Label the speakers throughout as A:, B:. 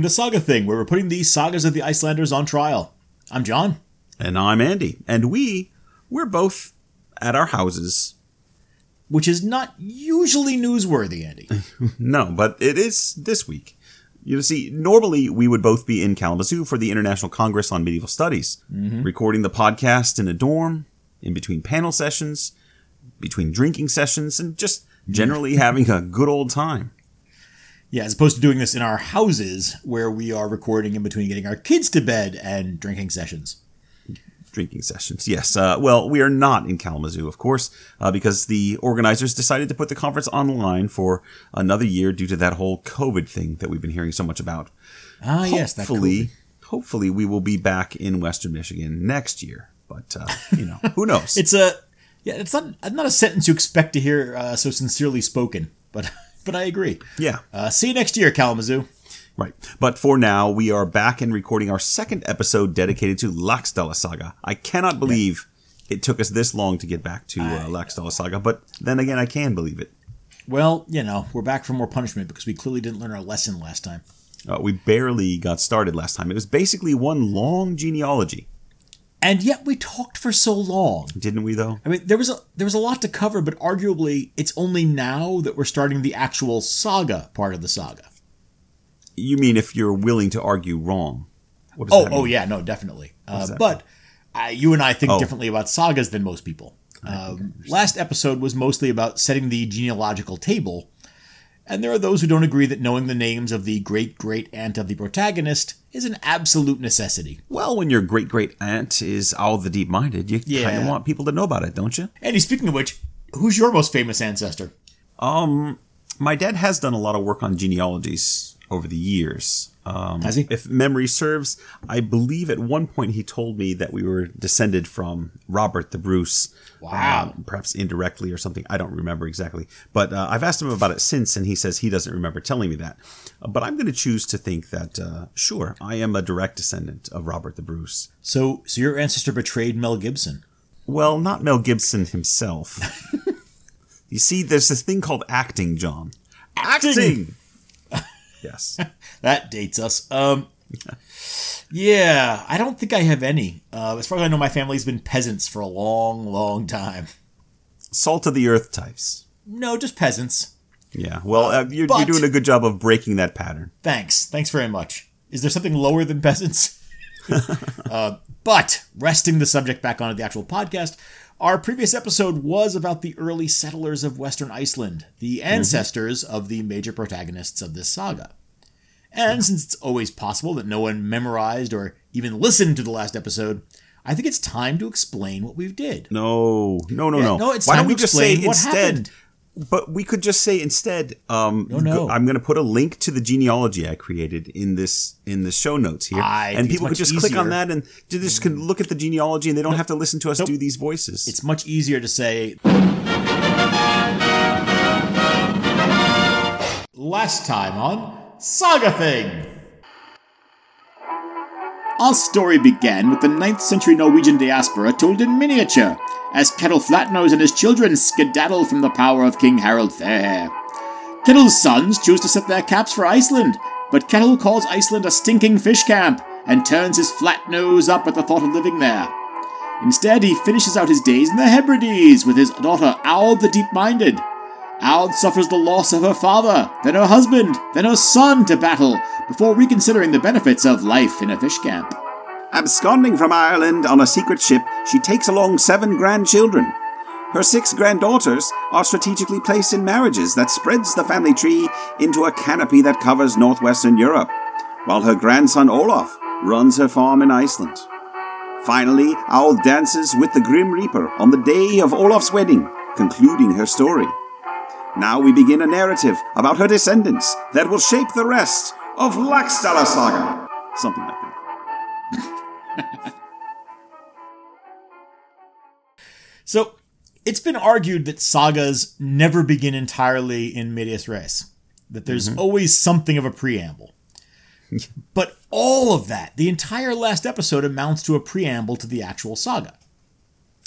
A: welcome to Saga Thing, where we're putting the sagas of the Icelanders on trial. I'm John.
B: And I'm Andy. And we, we're both at our houses.
A: Which is not usually newsworthy, Andy.
B: no, but it is this week. You see, normally we would both be in Kalamazoo for the International Congress on Medieval Studies, mm-hmm. recording the podcast in a dorm, in between panel sessions, between drinking sessions, and just generally having a good old time.
A: Yeah, as opposed to doing this in our houses where we are recording in between getting our kids to bed and drinking sessions.
B: Drinking sessions, yes. Uh, well, we are not in Kalamazoo, of course, uh, because the organizers decided to put the conference online for another year due to that whole COVID thing that we've been hearing so much about.
A: Ah, yes,
B: hopefully, hopefully we will be back in Western Michigan next year. But uh, you know, who knows?
A: it's a yeah, it's not not a sentence you expect to hear uh, so sincerely spoken, but but I agree.
B: Yeah.
A: Uh, see you next year, Kalamazoo.
B: Right. But for now, we are back and recording our second episode dedicated to Laxdaela Saga. I cannot believe yeah. it took us this long to get back to uh, Laxdaela Saga, but then again, I can believe it.
A: Well, you know, we're back for more punishment because we clearly didn't learn our lesson last time.
B: Uh, we barely got started last time. It was basically one long genealogy.
A: And yet we talked for so long.
B: Didn't we though?
A: I mean, there was a there was a lot to cover, but arguably it's only now that we're starting the actual saga part of the saga.
B: You mean if you're willing to argue wrong?
A: oh, oh yeah, no, definitely. Uh, but uh, you and I think oh. differently about sagas than most people. Um, last episode was mostly about setting the genealogical table, and there are those who don't agree that knowing the names of the great great aunt of the protagonist is an absolute necessity.
B: Well, when your great great aunt is all the deep minded, you yeah. kind of want people to know about it, don't you?
A: Andy, speaking of which, who's your most famous ancestor?
B: Um, my dad has done a lot of work on genealogies over the years. Um,
A: Has he?
B: If memory serves, I believe at one point he told me that we were descended from Robert the Bruce.
A: Wow.
B: Um, perhaps indirectly or something. I don't remember exactly. But uh, I've asked him about it since, and he says he doesn't remember telling me that. Uh, but I'm going to choose to think that, uh, sure, I am a direct descendant of Robert the Bruce.
A: So, so your ancestor betrayed Mel Gibson?
B: Well, not Mel Gibson himself. you see, there's this thing called acting, John.
A: Acting! acting!
B: Yes.
A: that dates us. Um, yeah, I don't think I have any. Uh, as far as I know, my family's been peasants for a long, long time.
B: Salt of the earth types.
A: No, just peasants.
B: Yeah, well, uh, you're, but, you're doing a good job of breaking that pattern.
A: Thanks. Thanks very much. Is there something lower than peasants? uh, but resting the subject back onto the actual podcast, our previous episode was about the early settlers of Western Iceland, the mm-hmm. ancestors mm-hmm. of the major protagonists of this saga. And since it's always possible that no one memorized or even listened to the last episode, I think it's time to explain what we did.
B: No, no, no, yeah, no.
A: No, Why don't we just say instead? Happened.
B: But we could just say instead, um,
A: no, no.
B: I'm going to put a link to the genealogy I created in this in the show notes here,
A: I
B: and people could just
A: easier.
B: click on that and just can look at the genealogy, and they don't nope. have to listen to us nope. do these voices.
A: It's much easier to say. Last time on Saga Thing. Our story began with the 9th century Norwegian diaspora told in miniature, as Kettle Flatnose and his children skedaddle from the power of King Harald Fairhair. Kettle's sons choose to set their caps for Iceland, but Kettle calls Iceland a stinking fish camp and turns his flat nose up at the thought of living there. Instead, he finishes out his days in the Hebrides with his daughter Aud the Deep Minded. Aud suffers the loss of her father, then her husband, then her son to battle, before reconsidering the benefits of life in a fish camp.
C: Absconding from Ireland on a secret ship, she takes along seven grandchildren. Her six granddaughters are strategically placed in marriages that spreads the family tree into a canopy that covers northwestern Europe, while her grandson Olaf runs her farm in Iceland. Finally, Aud dances with the Grim Reaper on the day of Olaf's wedding, concluding her story. Now we begin a narrative about her descendants that will shape the rest of Laxdaela Saga. Something like that.
A: so, it's been argued that sagas never begin entirely in medias res, that there's mm-hmm. always something of a preamble. but all of that, the entire last episode, amounts to a preamble to the actual saga.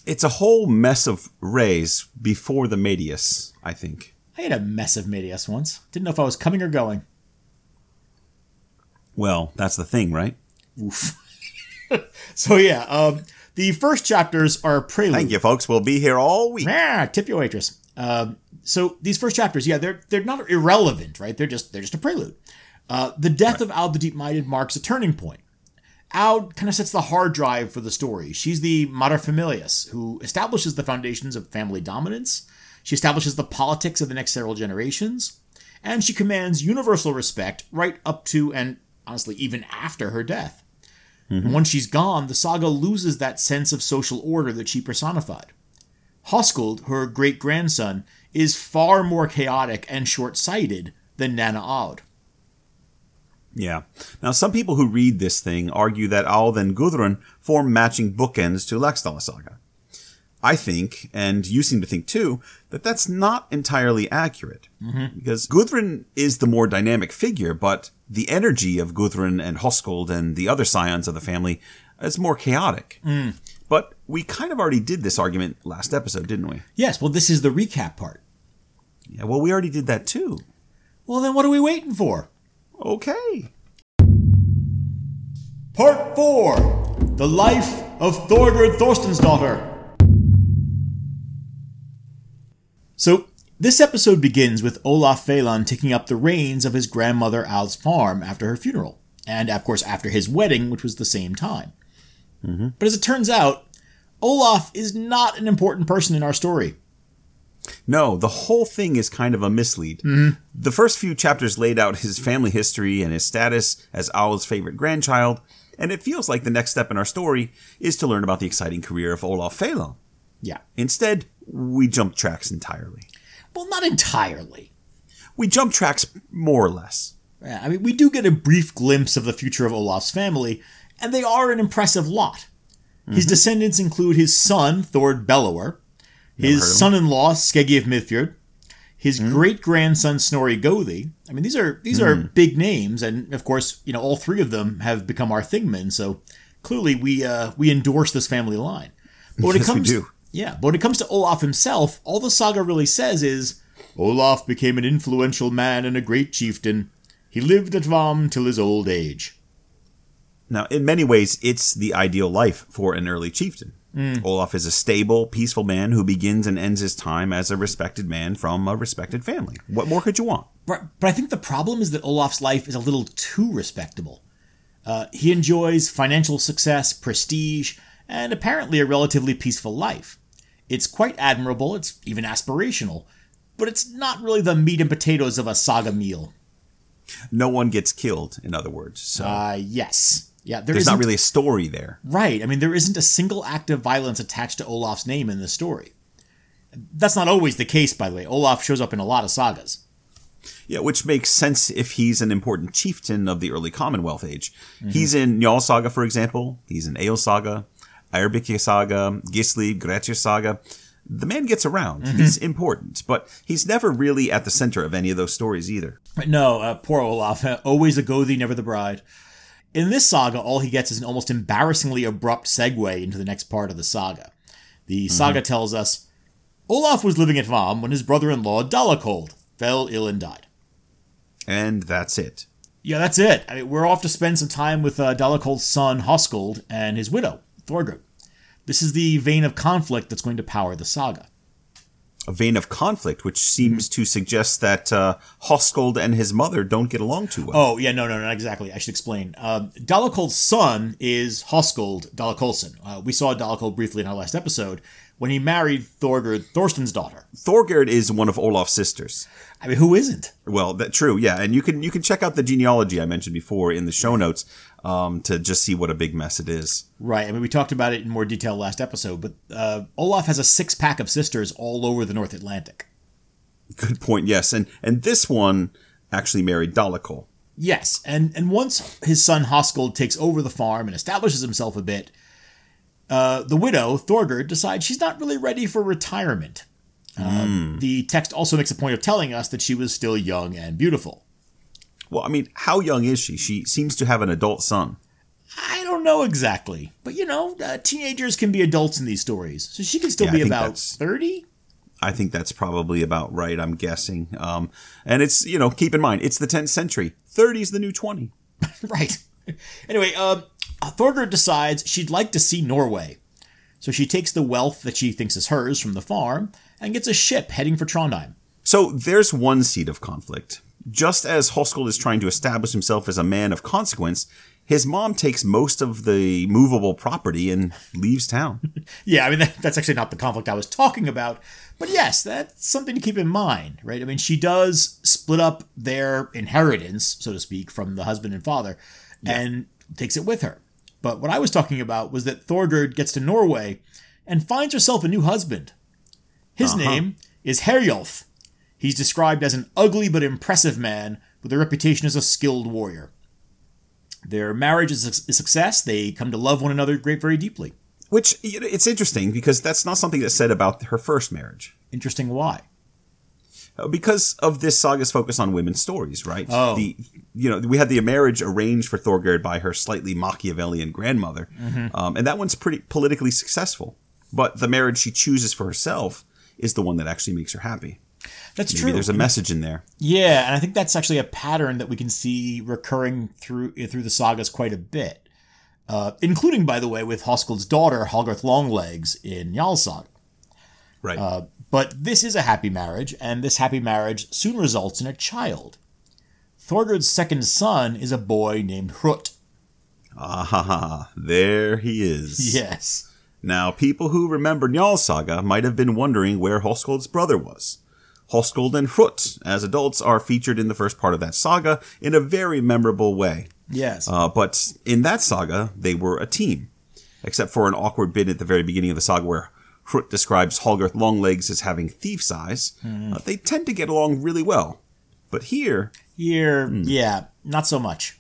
B: It's a whole mess of res before the medias, I think.
A: I had a mess of medias once. Didn't know if I was coming or going.
B: Well, that's the thing, right? Oof.
A: So yeah, um, the first chapters are prelude.
B: Thank you, folks. We'll be here all week.
A: Ah, tip your waitress. Um, so these first chapters, yeah, they're they're not irrelevant, right? They're just they're just a prelude. Uh, the death of Aud the Deep-Minded marks a turning point. Aud kind of sets the hard drive for the story. She's the mater familias who establishes the foundations of family dominance. She establishes the politics of the next several generations, and she commands universal respect right up to and honestly even after her death. And once she's gone, the saga loses that sense of social order that she personified. Hoskuld, her great grandson, is far more chaotic and short sighted than Nana Aud.
B: Yeah. Now, some people who read this thing argue that Aud and Gudrun form matching bookends to Laxdaela Saga. I think, and you seem to think too, that that's not entirely accurate. Mm-hmm. Because Gudrun is the more dynamic figure, but the energy of Gudrun and Hoskuld and the other scions of the family is more chaotic. Mm. But we kind of already did this argument last episode, didn't we?
A: Yes, well, this is the recap part.
B: Yeah, well, we already did that too.
A: Well, then what are we waiting for?
B: Okay.
A: Part 4 The Life of Thorgerd Thorsteinsdottir. So, this episode begins with Olaf Feilan taking up the reins of his grandmother Al's farm after her funeral, and of course after his wedding, which was the same time. Mm-hmm. But as it turns out, Olaf is not an important person in our story.
B: No, the whole thing is kind of a mislead. Mm-hmm. The first few chapters laid out his family history and his status as Aud's favorite grandchild, and it feels like the next step in our story is to learn about the exciting career of Olaf Feilan.
A: Yeah.
B: Instead, we jump tracks entirely.
A: Well, not entirely.
B: We jump tracks more or less.
A: Yeah, I mean, we do get a brief glimpse of the future of Olaf's family, and they are an impressive lot. His mm-hmm. descendants include his son, Thord Bellower, his son in law, Skeggi of Midfjord, his mm-hmm. great grandson, Snorri Gothi. I mean, these are these are mm-hmm. big names, and of course, you know, all three of them have become our Thingmen, so clearly we uh, we endorse this family line. But when
B: Yes,
A: it comes
B: do.
A: Yeah, but when it comes to Olaf himself, all the saga really says is Olaf became an influential man and a great chieftain. He lived at Hvamm till his old age.
B: Now, in many ways, it's the ideal life for an early chieftain. Olaf is a stable, peaceful man who begins and ends his time as a respected man from a respected family. What more could you want?
A: But, but I think the problem is that Olaf's life is a little too respectable. Uh, he enjoys financial success, prestige, and apparently a relatively peaceful life. It's quite admirable, it's even aspirational, but it's not really the meat and potatoes of a saga meal.
B: No one gets killed, in other words. So
A: Uh, yes. Yeah, there
B: there's
A: isn't-
B: really a story there.
A: Right. I mean, there isn't a single act of violence attached to Olaf's name in the story. That's not always the case, by the way. Olaf shows up in a lot of sagas.
B: Yeah, which makes sense if he's an important chieftain of the early Commonwealth age. He's in Njal Saga, for example. He's in Ale Saga, Eyrbyggja Saga, Gisli, Grettir Saga. The man gets around. He's important, but he's never really at the center of any of those stories either.
A: No, uh, poor Olaf. always a Gothi, never the bride. In this saga, all he gets is an almost embarrassingly abrupt segue into the next part of the saga. The saga tells us Olaf was living at Hvamm when his brother in law, Dala-Koll, fell ill and died.
B: And that's it.
A: Yeah, that's it. I mean, we're off to spend some time with uh, Dala-Koll's son, Hoskuld, and his widow, Thorgerd. This is the vein of conflict that's going to power the saga.
B: A vein of conflict, which seems to suggest that uh, Hoskuld and his mother don't get along too well.
A: Oh, yeah, no, no, not exactly. I should explain. Dala-Koll's son is Hoskuld Dala-Kollsson. Uh, we saw Dala-Koll briefly in our last episode when he married Thorgerd Thorsten's daughter.
B: Thorgerd is one of Olaf's sisters.
A: I mean, who isn't?
B: Well, that true, yeah, and you can you can check out the genealogy I mentioned before in the show notes um, to just see what a big mess it is.
A: Right. I mean, we talked about it in more detail last episode, but uh, Olaf has a six pack of sisters all over the North Atlantic.
B: Good point. Yes, and and this one actually married Dala-Koll.
A: Yes, and and once his son Hoskuld takes over the farm and establishes himself a bit, uh, the widow Thorgerd decides she's not really ready for retirement. Uh, The text also makes a point of telling us that she was still young and beautiful.
B: Well, I mean, how young is she? She seems to have an adult son.
A: I don't know exactly, but you know, uh, teenagers can be adults in these stories, so she can still
B: Yeah,
A: be about thirty.
B: I think that's probably about right. I'm guessing. Um, and it's you know keep in mind it's the 10th century. 30 is the new 20.
A: right. Anyway, um, Thorgerd decides she'd like to see Norway. So she takes the wealth that she thinks is hers from the farm and gets a ship heading for Trondheim.
B: So there's one seed of conflict. Just as Hoskuld is trying to establish himself as a man of consequence, his mom takes most of the movable property and leaves town.
A: Yeah, I mean, that, that's actually not the conflict I was talking about. But yes, that's something to keep in mind, right? I mean, she does split up their inheritance, so to speak, from the husband and father and takes it with her. But what I was talking about was that Thorgerd gets to Norway and finds herself a new husband. His uh-huh. name is Herjolf. He's described as an ugly but impressive man with a reputation as a skilled warrior. Their marriage is a success. They come to love one another great, very deeply.
B: Which it's interesting because that's not something that's said about her first marriage.
A: Interesting why.
B: Uh, Because of this saga's focus on women's stories, right?
A: Oh.
B: The you know we had the marriage arranged for Thorgerd by her slightly Machiavellian grandmother, um, and that one's pretty politically successful. But the marriage she chooses for herself is the one that actually makes her happy.
A: That's
B: Maybe
A: true.
B: there's a message in there.
A: Yeah, and I think that's actually a pattern that we can see recurring through through the sagas quite a bit, uh, including, by the way, with Hoskuld's daughter Hallgerd Longlegs in Jarlsag.
B: Right.
A: Uh, but this is a happy marriage, and this happy marriage soon results in a child. Thorgerd's second son is a boy named Hrut.
B: ah ha ha. There he is.
A: Yes.
B: Now, people who remember Njal Saga might have been wondering where Hoskuld's brother was. Hoskuld and Hrut, as adults, are featured in the first part of that saga in a very memorable way.
A: Yes.
B: Uh, but in that saga, they were a team, except for an awkward bit at the very beginning of the saga where Hrut describes Hallgerd Longlegs as having thief's eyes. Uh, they tend to get along really well. But here,
A: Here, yeah, not so much.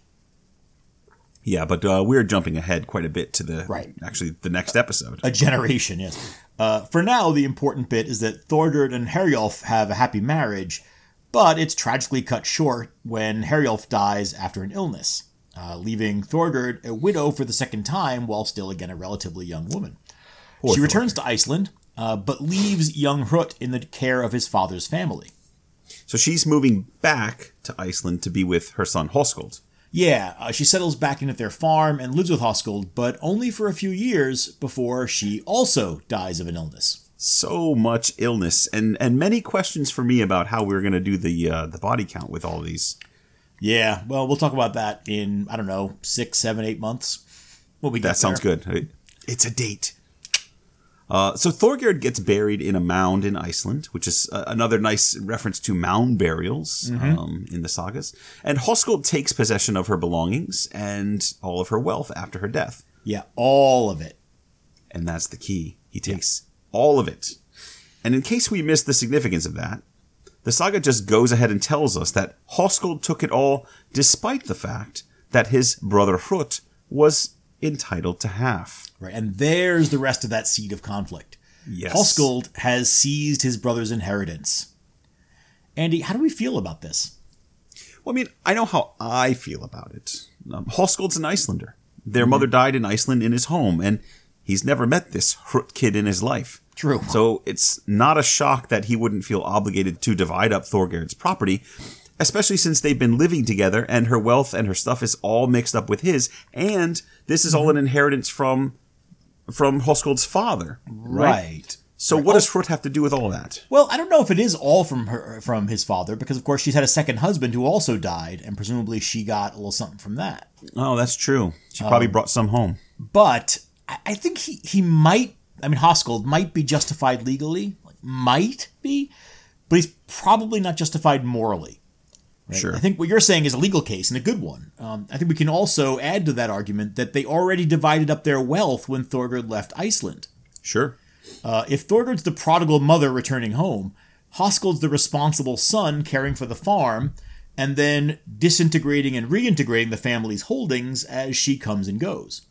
B: yeah, but uh, we're jumping ahead quite a bit to the
A: Right.
B: actually the next episode.
A: A generation, yes. Uh, for now, the important bit is that Thorgerd and Herjolf have a happy marriage, but it's tragically cut short when Herjolf dies after an illness, uh, leaving Thorgerd a widow for the second time while still, again, a relatively young woman.
B: Poor
A: she returns to Iceland, uh, but leaves young Hrut in the care of his father's family.
B: So she's moving back to Iceland to be with her son Hoskuld.
A: Yeah, uh, she settles back in at their farm and lives with Hoskuld, but only for a few years before she also dies of an illness.
B: So much illness and and many questions for me about how we're going to do the uh, the body count with all these.
A: Yeah, well, we'll talk about that in, I don't know, six, seven, eight months. When we
B: That sounds
A: there.
B: good. It's a date. Uh, so Thorgerd gets buried in a mound in Iceland, which is uh, another nice reference to mound burials um, in the sagas. And Hoskuld takes possession of her belongings and all of her wealth after her death.
A: Yeah, all of it.
B: And that's the key. He takes all of it. And in case we miss the significance of that, the saga just goes ahead and tells us that Hoskuld took it all despite the fact that his brother Hrut was entitled to half.
A: Right, and there's the rest of that seed of conflict.
B: Yes.
A: Hoskuld has seized his brother's inheritance. Andy, how do we feel about this?
B: Well, I mean, I know how I feel about it. Um, Hoskuld's an Icelander. Their mother died in Iceland in his home, and he's never met this Hrut kid in his life.
A: True.
B: So it's not a shock that he wouldn't feel obligated to divide up Thorgerd's property, especially since they've been living together and her wealth and her stuff is all mixed up with his, and this is all an inheritance from from Hoskuld's father. Right.
A: Right.
B: So what does oh. Hrut have to do with all of that?
A: Well, I don't know if it is all from her from his father, because of course she's had a second husband who also died, and presumably she got a little something from that.
B: Oh, that's true. She probably um, brought some home.
A: But I I think he, he might, I mean, Hoskuld might be justified legally, like, might be, but he's probably not justified morally. Right?
B: Sure.
A: I think what you're saying is a legal case and a good one. Um, I think we can also add to that argument that they already divided up their wealth when Thorgerd left Iceland.
B: Sure.
A: Uh, if Thorgerd's the prodigal mother returning home, Hoskuld's the responsible son caring for the farm, and then disintegrating and reintegrating the family's holdings as she comes and goes.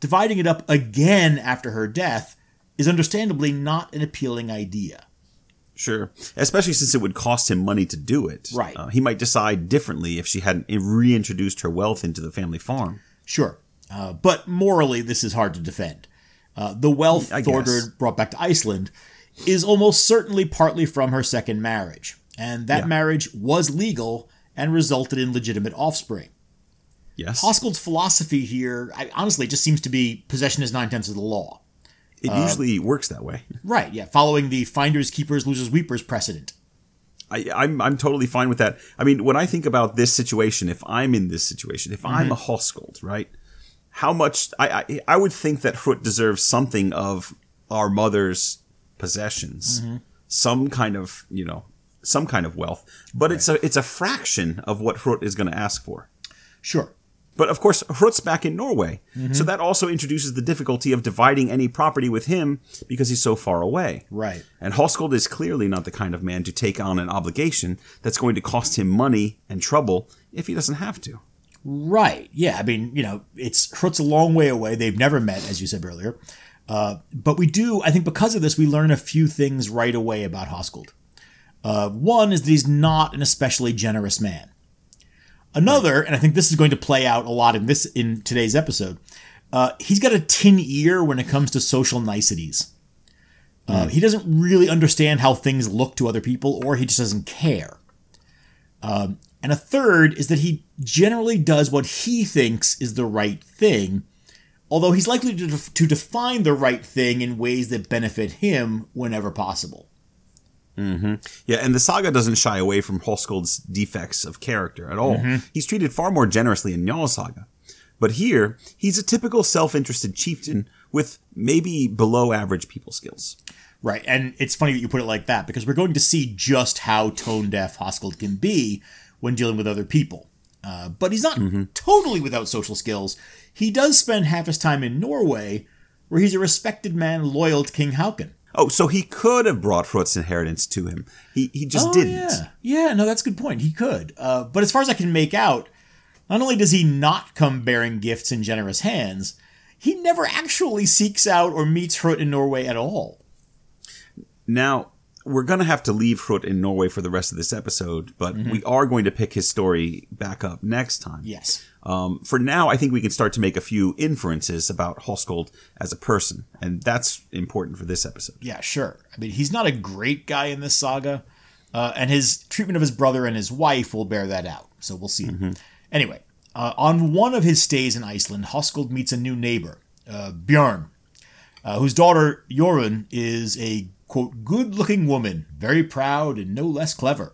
A: Dividing it up again after her death is understandably not an appealing idea.
B: Sure. Especially since it would cost him money to do it.
A: Right.
B: Uh, he might decide differently if she hadn't reintroduced her wealth into the family farm.
A: Sure, uh, but morally, this is hard to defend. Uh, the wealth
B: I guess.
A: Brought back to Iceland is almost certainly partly from her second marriage, and that
B: Yeah.
A: marriage was legal and resulted in legitimate offspring.
B: Yes.
A: Hoskuld's philosophy here, I, honestly, just seems to be possession is nine tenths of the law.
B: It um, usually works that way.
A: Right, yeah, following the finders, keepers, losers, weepers precedent.
B: I, I'm I'm totally fine with that. I mean, when I think about this situation, if I'm in this situation, if I'm mm-hmm. a Hoskuld, right? How much I, I I would think that Hrut deserves something of our mother's possessions, mm-hmm. some kind of you know some kind of wealth, but it's a it's a fraction of what Hrut is going to ask for.
A: Sure.
B: But of course, Hrut's back in Norway, so that also introduces the difficulty of dividing any property with him because he's so far away.
A: Right.
B: And Hoskuld is clearly not the kind of man to take on an obligation that's going to cost him money and trouble if he doesn't have to.
A: Right. Yeah. I mean, you know, it's Hrut's a long way away. They've never met, as you said earlier. Uh, but we do, I think, because of this, we learn a few things right away about Hoskuld. Uh, one is that he's not an especially generous man. Another, and I think this is going to play out a lot in this in today's episode. Uh, he's got a tin ear when it comes to social niceties. Uh, He doesn't really understand how things look to other people, or he just doesn't care. Um, and a third is that he generally does what he thinks is the right thing, although he's likely to, def- to define the right thing in ways that benefit him whenever possible. Mm-hmm.
B: Yeah, and the saga doesn't shy away from Hoskuld's defects of character at all. Mm-hmm. He's treated far more generously in Njal saga. But here, he's a typical self-interested chieftain with maybe below average people skills.
A: Right, and it's funny that you put it like that because we're going to see just how tone deaf Hoskuld can be when dealing with other people. Uh, but he's not mm-hmm. totally without social skills. He does spend half his time in Norway, where he's a respected man loyal to King Hakon.
B: Oh, so he could have brought Hrut's inheritance to him. He he just didn't.
A: Oh, Yeah, yeah, no, that's a good point. He could. Uh, but as far as I can make out, not only does he not come bearing gifts in generous hands, he never actually seeks out or meets Hrut in Norway at all.
B: Now, we're going to have to leave Hrut in Norway for the rest of this episode, but we are going to pick his story back up next time.
A: Yes.
B: Um, for now, I think we can start to make a few inferences about Hoskuld as a person, and that's important for this episode.
A: Yeah, sure. I mean, he's not a great guy in this saga, uh, and his treatment of his brother and his wife will bear that out. So we'll see. Anyway, uh, on one of his stays in Iceland, Hoskuld meets a new neighbor, uh, Björn, uh, whose daughter Jorun is a quote good-looking woman, very proud and no less clever.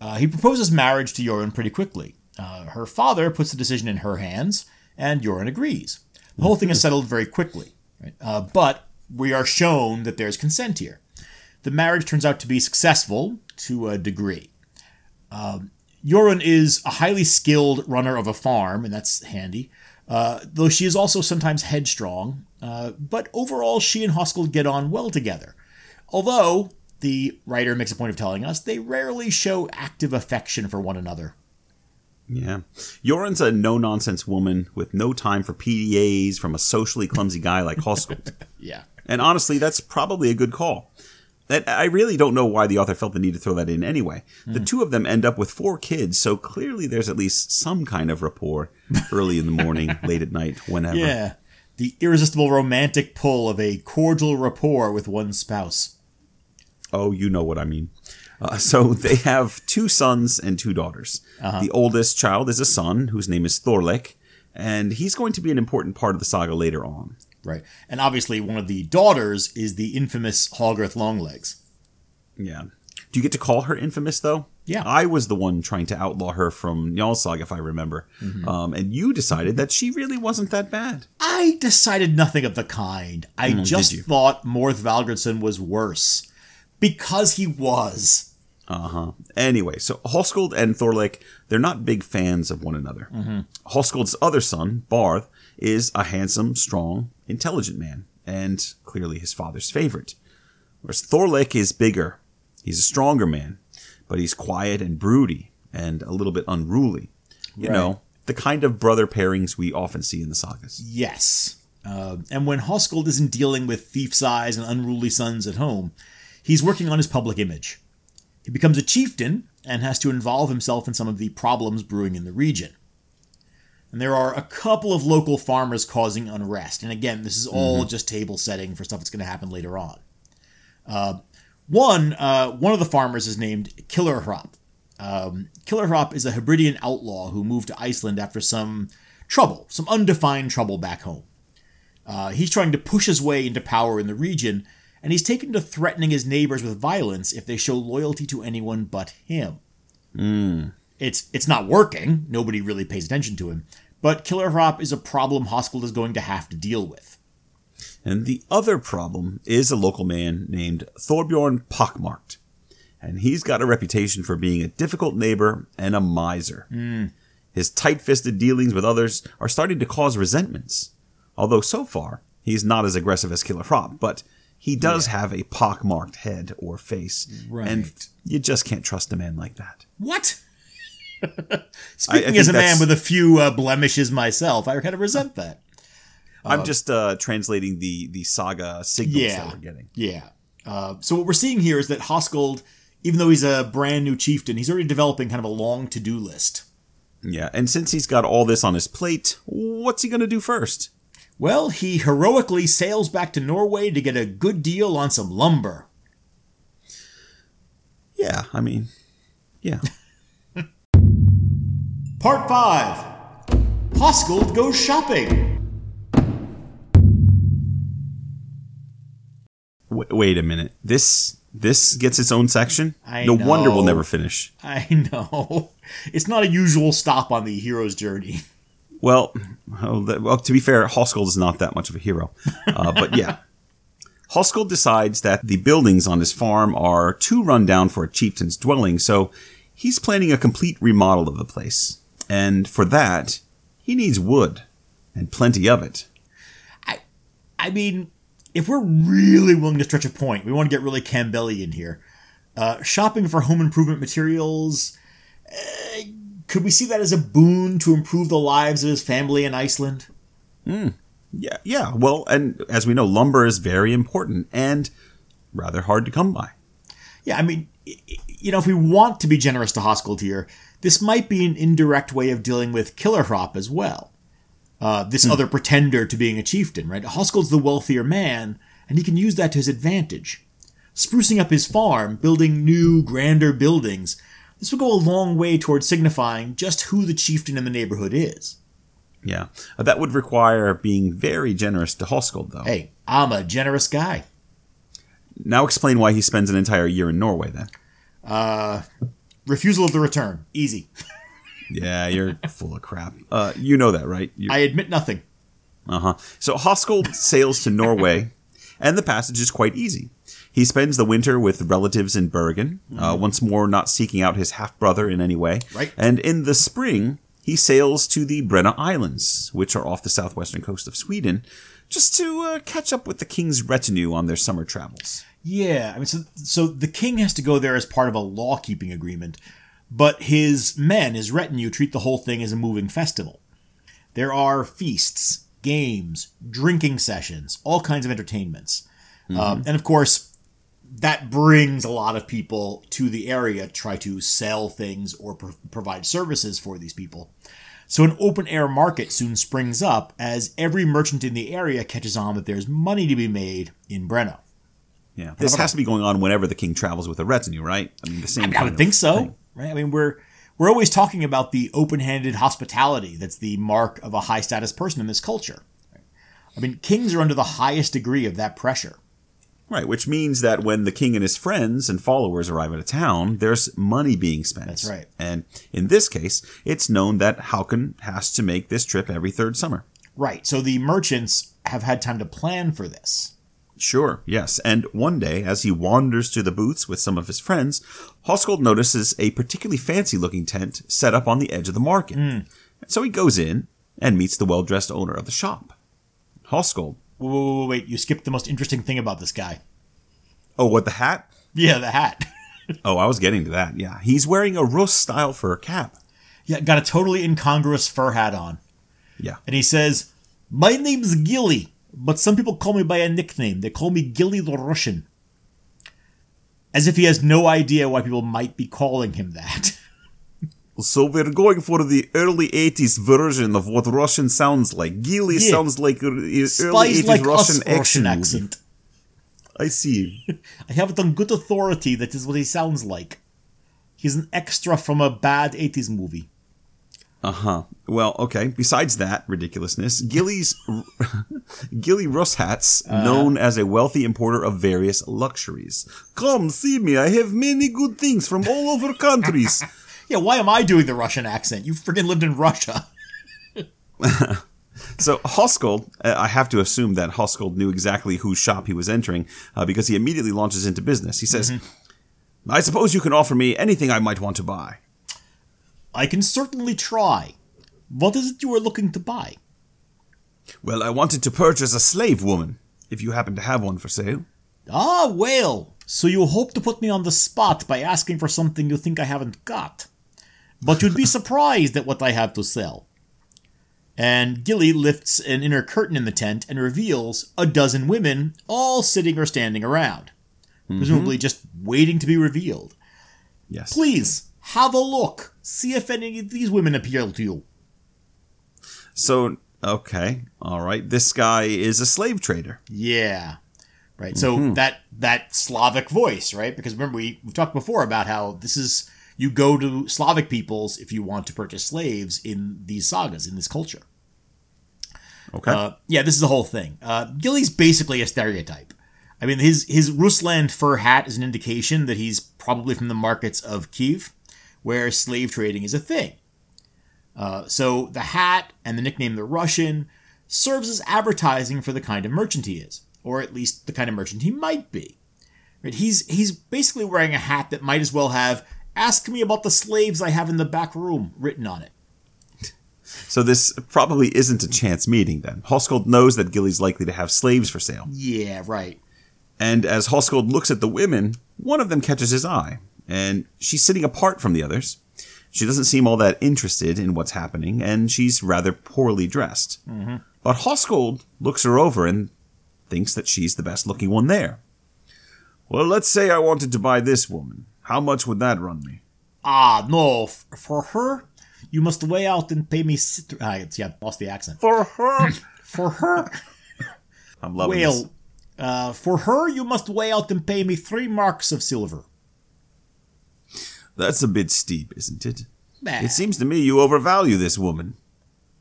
A: Uh, he proposes marriage to Jorun pretty quickly. Uh, her father puts the decision in her hands, and Jorun agrees. The whole thing is settled very quickly. Right? Uh, but we are shown that there's consent here. The marriage turns out to be successful to a degree. Um, is a highly skilled runner of a farm, and that's handy. Uh, though she is also sometimes headstrong, uh, but overall she and Hoskuld get on well together. Although, the writer makes a point of telling us, they rarely show active affection for one another.
B: Yeah. Jorun's a no nonsense woman with no time for PDAs from a socially clumsy guy like Hoskuld.
A: Yeah.
B: and honestly, that's probably a good call. And I really don't know why the author felt the need to throw that in anyway. The two of them end up with four kids, so clearly there's at least some kind of rapport early in the morning, late at night, whenever.
A: Yeah. The irresistible romantic pull of a cordial rapport with one's spouse.
B: Oh, you know what I mean. Uh, so they have two sons and two daughters. The oldest child is a son whose name is Thorleik, and he's going to be an important part of the saga later on.
A: Right. And obviously, one of the daughters is the infamous Hallgerd Longlegs.
B: Yeah. Do you get to call her infamous though?
A: Yeah.
B: I was the one trying to outlaw her from Njalsag, if I remember. Um, and you decided that she really wasn't that bad.
A: I decided nothing of the kind. I just thought Mord Valgardsson was worse. Because he was.
B: Uh huh. Anyway, so Hoskuld and Thorleik, they're not big fans of one another. Hoskuld's other son, Barth, is a handsome, strong, intelligent man, and clearly his father's favorite. Whereas Thorleik is bigger. He's a stronger man, but he's quiet and broody and a little bit unruly. You
A: Right.
B: know, the kind of brother pairings we often see in the sagas.
A: Yes. Uh, and when Hoskuld isn't dealing with thief's eyes and unruly sons at home, he's working on his public image. He becomes a chieftain and has to involve himself in some of the problems brewing in the region. And there are a couple of local farmers causing unrest. And again, this is all just table setting for stuff that's going to happen later on. Uh, one, uh, one of the farmers is named Killer Hrapp. Um, Killer Hrapp is a Hebridean outlaw who moved to Iceland after some trouble, some undefined trouble back home. Uh, he's trying to push his way into power in the region, and he's taken to threatening his neighbors with violence if they show loyalty to anyone but him. It's it's not working. Nobody really pays attention to him. But Killer Hrapp is a problem Hoskuld is going to have to deal with.
B: And the other problem is a local man named Thorbjorn Pockmarked. And he's got a reputation for being a difficult neighbor and a miser. Hmm. His tight fisted dealings with others are starting to cause resentments. Although so far, he's not as aggressive as Killer Hrapp, but he does have a pockmarked head or face. And you just can't trust a man like that.
A: What?
B: I
A: Speaking as a man with a few uh, blemishes myself, I kind of resent that.
B: I'm just uh, translating the, the saga signals
A: Yeah.
B: that we're getting.
A: Yeah. Uh, so what we're seeing here is that Hoskuld, even though he's a brand new chieftain, he's already developing kind of a long to-do list.
B: Yeah, and since he's got all this on his plate, what's he going to do first?
A: Well, he heroically sails back to Norway to get a good deal on some lumber.
B: Yeah, I mean, yeah.
A: Part 5 Hoskuld goes shopping.
B: Wait a minute. This this gets its own section.
A: I
B: no wonder we'll never finish.
A: I know. It's not a usual stop on the hero's journey.
B: Well, well, to be fair, Hoskuld is not that much of a hero. Uh, but yeah. Hoskuld decides that the buildings on his farm are too run down for a chieftain's dwelling, so he's planning a complete remodel of the place. And for that, he needs wood, and plenty of it.
A: I I mean, if we're really willing to stretch a point, we want to get really Campbellian here. Uh, shopping for home improvement materials. Uh, could we see that as a boon to improve the lives of his family in Iceland?
B: Yeah, yeah. Well, and as we know, lumber is very important and rather hard to come by.
A: Yeah, I mean, you know, if we want to be generous to Hoskuld here, this might be an indirect way of dealing with Killer Hrapp as well. Uh, this other pretender to being a chieftain, right? Hoskuld's the wealthier man, and he can use that to his advantage. Sprucing up his farm, building new, grander buildings, this will go a long way towards signifying just who the chieftain in the neighborhood is.
B: Yeah, Uh, that would require being very generous to Hoskuld, though.
A: Hey, I'm a generous guy.
B: Now explain why he spends an entire year in Norway, then.
A: Refusal of the return. Easy.
B: Yeah, you're full of crap. Uh, you know that, right? You,
A: I admit nothing.
B: Uh huh. So Hoskuld sails to Norway, and the passage is quite easy. He spends the winter with relatives in Bergen, uh, once more not seeking out his half brother in any way.
A: Right.
B: And in the spring, he sails to the Brenna Islands, which are off the southwestern coast of Sweden, just to uh, catch up with the king's retinue on their summer travels.
A: Yeah, I mean, so so the king has to go there as part of a law keeping agreement, but his men, his retinue, treat the whole thing as a moving festival. There are feasts, games, drinking sessions, all kinds of entertainments, um, and of course, that brings a lot of people to the area to try to sell things or pro- provide services for these people. So an open air market soon springs up as every merchant in the area catches on that there's money to be made in Breno.
B: Yeah. This has to be going on whenever the king travels with a retinue, right? I mean, the same.
A: I would think so,
B: thing.
A: right? I mean, we're we're always talking about the open-handed hospitality that's the mark of a high-status person in this culture. I mean, kings are under the highest degree of that pressure.
B: Right, which means that when the king and his friends and followers arrive at a town, there's money being spent.
A: That's right.
B: And in this case, it's known that Hakon has to make this trip every third summer.
A: Right. So the merchants have had time to plan for this.
B: Sure, yes. And one day, as he wanders to the booths with some of his friends, Hoskuld notices a particularly fancy looking tent set up on the edge of the market. Hmm. And so he goes in and meets the well dressed owner of the shop. Hoskuld,
A: Wait, wait, wait, wait, you skipped the most interesting thing about this guy.
B: oh, what, the hat?
A: Yeah, the hat.
B: Oh, I was getting to that, yeah. He's wearing a Rus style fur cap.
A: yeah, got a totally incongruous fur hat on.
B: Yeah.
A: And he says, My name's Gilly, but some people call me by a nickname. They call me Gilly the Russian. As if he has no idea why people might be calling him that.
B: So we're going for the early 80s version of what Russian sounds like. Gilly
A: Yeah.
B: sounds like a early
A: Spies
B: 80s
A: like
B: Russian
A: Russian accent.
B: I see.
A: I have it on good authority that is what he sounds like. He's an extra from a bad 80s movie.
B: Uh huh. Well, okay. Besides that ridiculousness, Gilly's Gilly Russhat's known as a wealthy importer of various luxuries. Come see me. I have many good things from all over countries.
A: Yeah, why am I doing the Russian accent? You friggin' lived in Russia.
B: So Hoskuld, uh, I have to assume that Hoskuld knew exactly whose shop he was entering uh, because he immediately launches into business. He says, "I suppose you can offer me anything I might want to buy."
A: I can certainly try. What is it you are looking to buy?
B: Well, I wanted to purchase a slave woman, if you happen to have one for sale.
A: Ah, well, so you hope to put me on the spot by asking for something you think I haven't got. But you'd be surprised at what I have to sell. And Gilly lifts an inner curtain in the tent and reveals a dozen women all sitting or standing around, presumably just waiting to be revealed.
B: Yes.
A: Please, have a look. See if any of these women appeal to you.
B: So, okay, all right. This guy is a slave trader.
A: Yeah. Right. So that that Slavic voice, right? Because remember we we've talked before about how this is you go to Slavic peoples if you want to purchase slaves in these sagas in this culture.
B: Okay.
A: Uh, yeah, this is the whole thing. Uh, Gilly's basically a stereotype. I mean, his his Rusland fur hat is an indication that he's probably from the markets of Kiev, where slave trading is a thing. Uh, so the hat and the nickname the Russian serves as advertising for the kind of merchant he is, or at least the kind of merchant he might be. Right? He's he's basically wearing a hat that might as well have "Ask me about the slaves I have in the back room" written on it.
B: so this probably isn't a chance meeting then. Hoskuld knows that Gilly's likely to have slaves for sale.
A: Yeah, right.
B: And as Hoskuld looks at the women, one of them catches his eye, and she's sitting apart from the others. She doesn't seem all that interested in what's happening, and she's rather poorly dressed. But Hoskuld looks her over and thinks that she's the best looking one there. Well, let's say I wanted to buy this woman. How much would that run me?
A: Ah, no, f- for her, you must weigh out and pay me. Sit- ah, it's, yeah, lost the accent.
B: For her?
A: For her,
B: I'm loving this.
A: well, uh, for her, you must weigh out and pay me three marks of silver.
B: That's a bit steep, isn't it?
A: Bah,
B: It seems to me you overvalue this woman.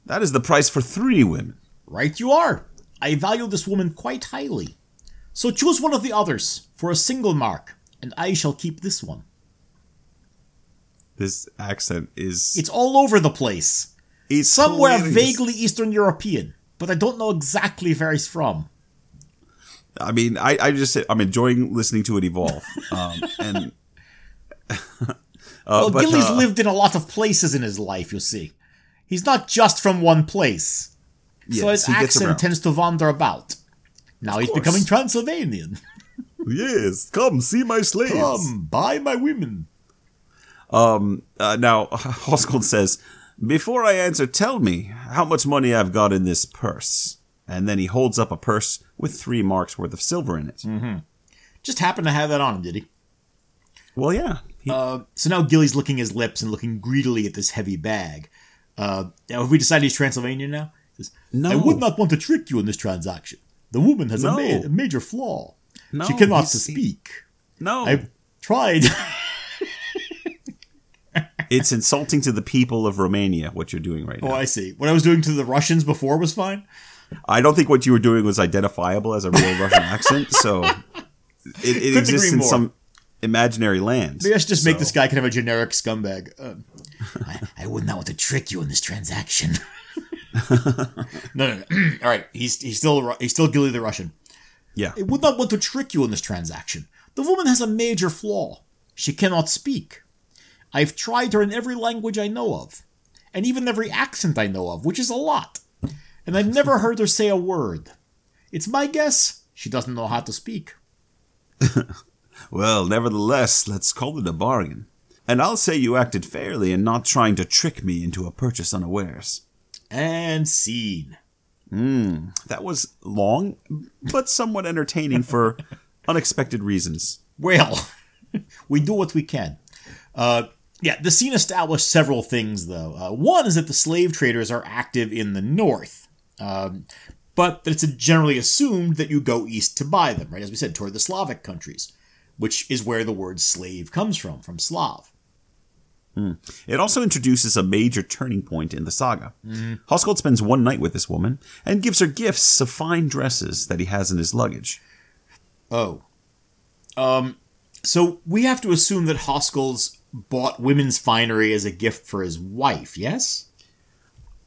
B: That is the price for three women.
A: right, you are. I value this woman quite highly. So choose one of the others for a single mark, and I shall keep this one.
B: This accent is
A: It's all over the place.
B: it's
A: Somewhere
B: hilarious.
A: vaguely Eastern European, but I don't know exactly where he's from.
B: I mean, I, I just I'm enjoying listening to it evolve. Um, and
A: Well,
B: but,
A: Gilly's
B: uh,
A: lived in a lot of places in his life, you see. He's not just from one place. so his accent tends to wander about. Now he's becoming Transylvanian.
B: Yes, come see my slaves.
A: Come, buy my women.
B: Uh, now Hoskuld says, "Before I answer, tell me how much money I've got in this purse." And then he holds up a purse with three marks worth of silver in it.
A: Just happened to have that on him, did he?
B: Well, yeah. He,
A: Uh, so now Gilly's licking his lips and looking greedily at this heavy bag. Uh, now, have we decided he's Transylvanian now? He says,
B: No.
A: I would not want to trick you in this transaction. The woman has a, ma- a major flaw.
B: No,
A: she cannot
B: he's-
A: speak.
B: no,
A: I've tried.
B: it's insulting to the people of Romania what you're doing right
A: oh,
B: now.
A: Oh, I see. What I was doing to the Russians before was fine.
B: I don't think what you were doing was identifiable as a real Russian accent, so it, it exists in
A: more.
B: some imaginary lands.
A: Maybe I should just make this guy kind of a generic scumbag. Uh, I, I would not want to trick you in this transaction. no, no, no. All right, he's he's still he's still Gilly the Russian.
B: Yeah,
A: I would not want to trick you in this transaction. The woman has a major flaw. She cannot speak. I've tried her in every language I know of, and even every accent I know of, which is a lot. And I've never heard her say a word. It's my guess she doesn't know how to speak.
B: Well, nevertheless, let's call it a bargain. And I'll say you acted fairly in not trying to trick me into a purchase unawares.
A: And scene.
B: That was long, but somewhat entertaining for unexpected reasons.
A: Well, we do what we can. Uh, yeah, the scene established several things, though. Uh, one is that the slave traders are active in the north, um, but that it's generally assumed that you go east to buy them, right? As we said, toward the Slavic countries, which is where the word slave comes from, from Slav.
B: It also introduces a major turning point in the saga. Hoskuld spends one night with this woman and gives her gifts of fine dresses that he has in his luggage.
A: Oh. Um, so we have to assume that Hoskuld's bought women's finery as a gift for his wife, yes?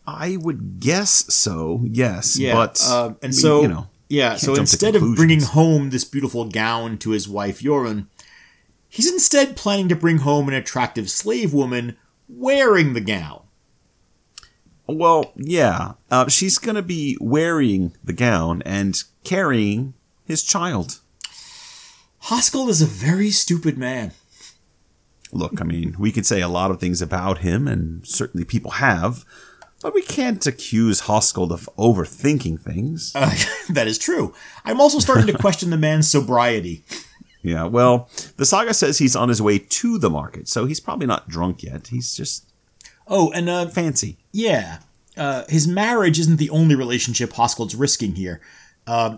B: I would guess so, yes.
A: Yeah.
B: But
A: uh, and
B: I mean,
A: so
B: you know,
A: yeah, so instead of bringing home this beautiful gown to his wife Jorunn, he's instead planning to bring home an attractive slave woman wearing the gown.
B: Well, yeah. Uh, she's going to be wearing the gown and carrying his child.
A: Hoskuld is a very stupid man.
B: Look, I mean, we could say a lot of things about him, and certainly people have, but we can't accuse Hoskuld of overthinking things.
A: Uh, that is true. I'm also starting to question the man's sobriety.
B: Yeah, well, the saga says he's on his way to the market, so he's probably not drunk yet. He's just
A: Oh, and uh,
B: fancy.
A: Yeah. Uh, his marriage isn't the only relationship Hoskuld's risking here. Uh,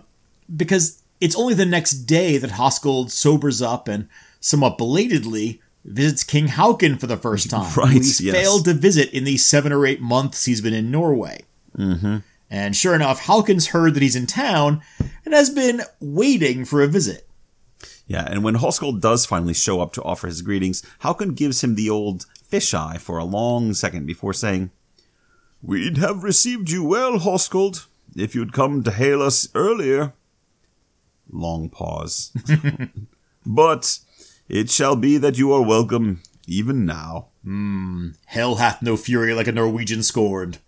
A: because it's only the next day that Hoskuld sobers up and, somewhat belatedly, visits King Hakon for the first time.
B: Right,
A: He's
B: yes.
A: failed to visit in the seven or eight months he's been in Norway. Mm-hmm. And sure enough, Hakon's heard that he's in town and has been waiting for a visit.
B: Yeah, and when Hoskuld does finally show up to offer his greetings, Hakon gives him the old fisheye for a long second before saying, We'd have received you well, Hoskuld, if you'd come to hail us earlier. Long pause. but it shall be that you are welcome even now. Hmm.
A: Hell hath no fury like a Norwegian scorned.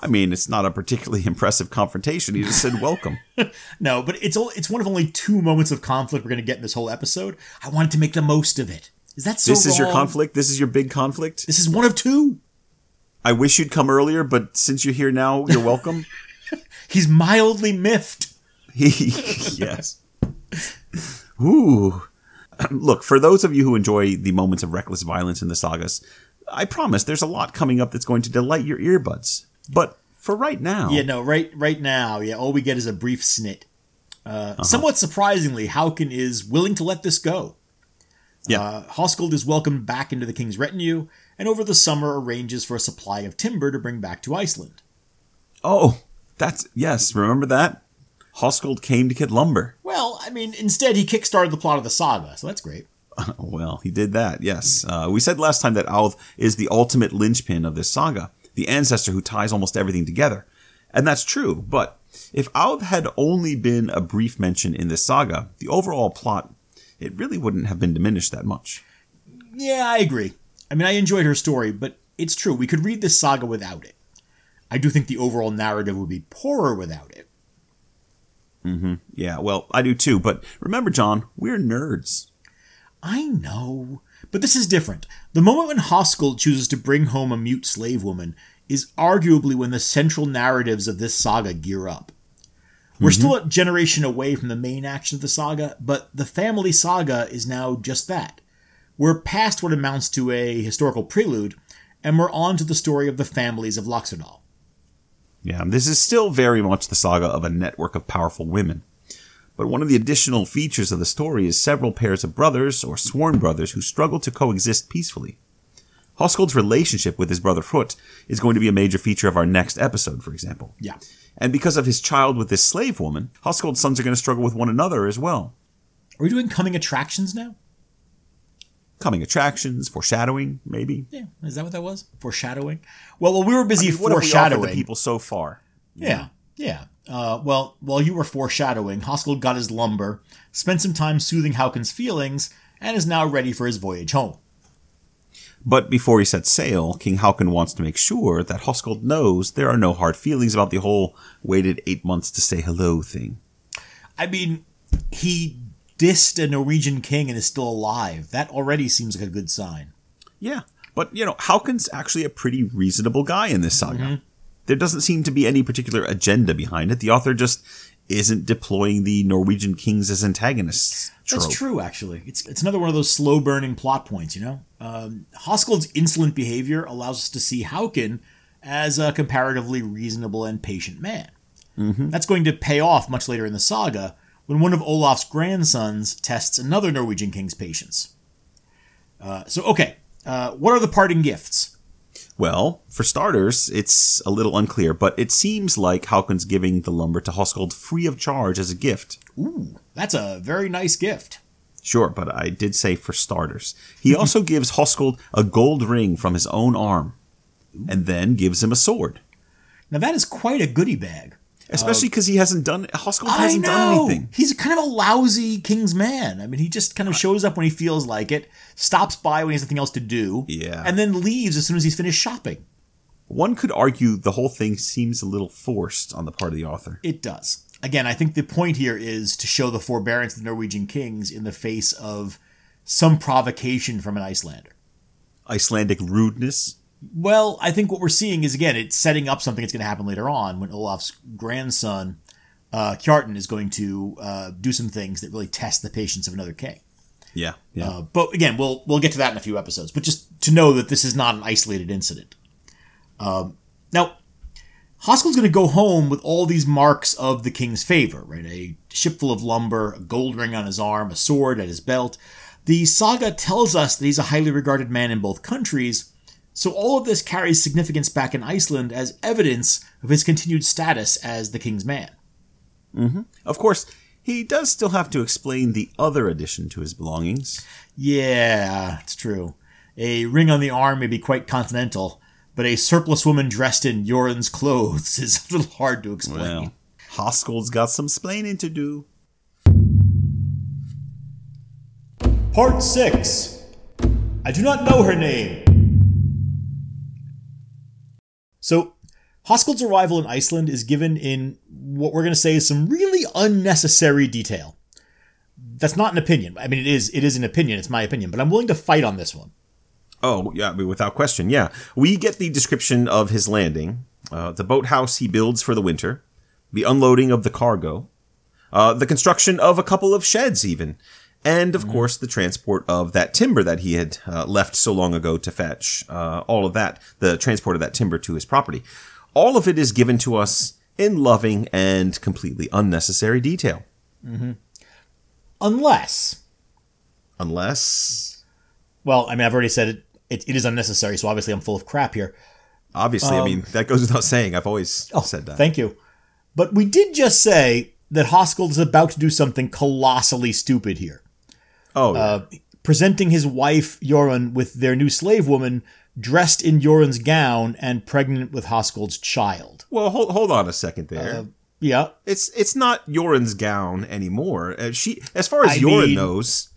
B: I mean, it's not a particularly impressive confrontation. He just said welcome.
A: No, but it's o- it's one of only two moments of conflict we're going to get in this whole episode. I wanted to make the most of it. Is that so
B: this is your conflict. This is your big conflict.
A: This is one of two.
B: I wish you'd come earlier, but since you're here now, you're welcome.
A: He's mildly miffed.
B: yes. Ooh. Look, for those of you who enjoy the moments of reckless violence in the sagas, I promise there's a lot coming up that's going to delight your earbuds. But for right now,
A: Yeah, no, right right now, yeah, all we get is a brief snit. Uh,
B: Uh-huh.
A: Somewhat surprisingly, Hakon is willing to let this go.
B: Yeah.
A: Uh, Hoskuld is welcomed back into the king's retinue, and over the summer arranges for a supply of timber to bring back to Iceland.
B: oh, that's yes. Remember that Hoskuld came to get lumber.
A: Well, I mean, instead he kickstarted the plot of the saga, so that's great.
B: Well, he did that. Yes, uh, we said last time that Alv is the ultimate linchpin of this saga, the ancestor who ties almost everything together, and that's true. But if Alv had only been a brief mention in this saga, the overall plot it really wouldn't have been diminished that much.
A: Yeah, I agree. I mean, I enjoyed her story, but it's true. We could read this saga without it. I do think the overall narrative would be poorer without it. Mm-hmm.
B: Yeah, well, I do too. But remember, John, we're nerds.
A: I know, but this is different. The moment when Hoskuld chooses to bring home a mute slave woman is arguably when the central narratives of this saga gear up. We're mm-hmm. still a generation away from the main action of the saga, but the family saga is now just that. We're past what amounts to a historical prelude, and we're on to the story of the families of Laxerdal.
B: Yeah, this is still very much the saga of a network of powerful women. But one of the additional features of the story is several pairs of brothers or sworn brothers who struggle to coexist peacefully. Hoskuld's relationship with his brother Hrut is going to be a major feature of our next episode, for example.
A: Yeah.
B: And because of his child with this slave woman, Hoskuld's sons are going to struggle with one another as well.
A: Are we doing coming attractions now?
B: Coming attractions, foreshadowing, maybe.
A: Yeah, is that what that was? Foreshadowing. Well, well we were busy
B: I mean, what have we
A: foreshadowing,
B: the people so far?
A: Yeah, yeah. Uh, well, while you were foreshadowing, Hoskuld got his lumber, spent some time soothing Hakon's feelings, and is now ready for his voyage home.
B: But before he sets sail, King Hakon wants to make sure that Hoskuld knows there are no hard feelings about the whole waited eight months to say hello thing.
A: I mean, he dissed a Norwegian king and is still alive. That already seems like a good sign.
B: Yeah. But, you know, Hakon's actually a pretty reasonable guy in this saga. There doesn't seem to be any particular agenda behind it. The author just isn't deploying the Norwegian kings as antagonists. Trope.
A: That's true, actually. It's it's another one of those slow burning plot points, you know. Um, Hoskuld's insolent behavior allows us to see Hakon as a comparatively reasonable and patient man. That's going to pay off much later in the saga when one of Olaf's grandsons tests another Norwegian king's patience. Uh, so, okay, uh, what are the parting gifts?
B: Well, for starters, it's a little unclear, but it seems like Hakon's giving the lumber to Hoskuld free of charge as a gift.
A: Ooh, that's a very nice gift.
B: Sure, but I did say for starters. He also gives Hoskuld a gold ring from his own arm, and then gives him a sword.
A: Now that is quite a goodie bag.
B: Especially uh, because he hasn't done Hoskuld
A: I
B: hasn't
A: know.
B: done anything.
A: He's kind of a lousy king's man. I mean, he just kind of uh, shows up when he feels like it, stops by when he has nothing else to do,
B: Yeah.
A: and then leaves as soon as he's finished shopping.
B: One could argue the whole thing seems a little forced on the part of the author.
A: It does. Again, I think the point here is to show the forbearance of the Norwegian kings in the face of some provocation from an Icelander.
B: Icelandic rudeness.
A: Well, I think what we're seeing is again, it's setting up something that's going to happen later on when Olaf's grandson, uh, Kjartan, is going to uh, do some things that really test the patience of another king.
B: Yeah, yeah.
A: Uh, but again, we'll we'll get to that in a few episodes. But just to know that this is not an isolated incident. Um, now, Hoskuld's going to go home with all these marks of the king's favor, right? A ship full of lumber, a gold ring on his arm, a sword at his belt. The saga tells us that he's a highly regarded man in both countries, so all of this carries significance back in Iceland as evidence of his continued status as the king's man. Mm-hmm.
B: of course, he does still have to explain the other addition to his belongings.
A: Yeah, it's true. A ring on the arm may be quite continental, but a surplus woman dressed in Jorunn's clothes is a little hard to explain.
B: Well, Hoskuld's got some splaining to do.
A: Part 6 I do not know her name. So, Hoskuld's arrival in Iceland is given in what we're going to say is some really unnecessary detail. That's not an opinion. I mean, it is. It is an opinion. It's my opinion, but I'm willing to fight on this one.
B: Oh, yeah, without question, yeah. We get the description of his landing, uh, the boathouse he builds for the winter, the unloading of the cargo, uh, the construction of a couple of sheds, even, and of course the transport of that timber that he had uh, left so long ago to fetch. Uh, all of that, the transport of that timber to his property. All of it is given to us in loving and completely unnecessary detail.
A: Unless
B: Unless,
A: Well, I mean, I've already said it. It, it is unnecessary, so obviously I'm full of crap here.
B: obviously, I mean, that goes without saying. I've always
A: Oh,
B: said that.
A: Thank you. But we did just say that Hoskuld is about to do something colossally stupid here.
B: Oh, yeah.
A: Uh, presenting his wife, Jorunn, with their new slave woman dressed in Jorunn's gown and pregnant with Hoskuld's child.
B: well, hold, hold on a second there.
A: Yeah.
B: It's it's not Jorunn's gown anymore. Uh, she, as far as
A: I
B: Jorunn
A: mean-
B: knows,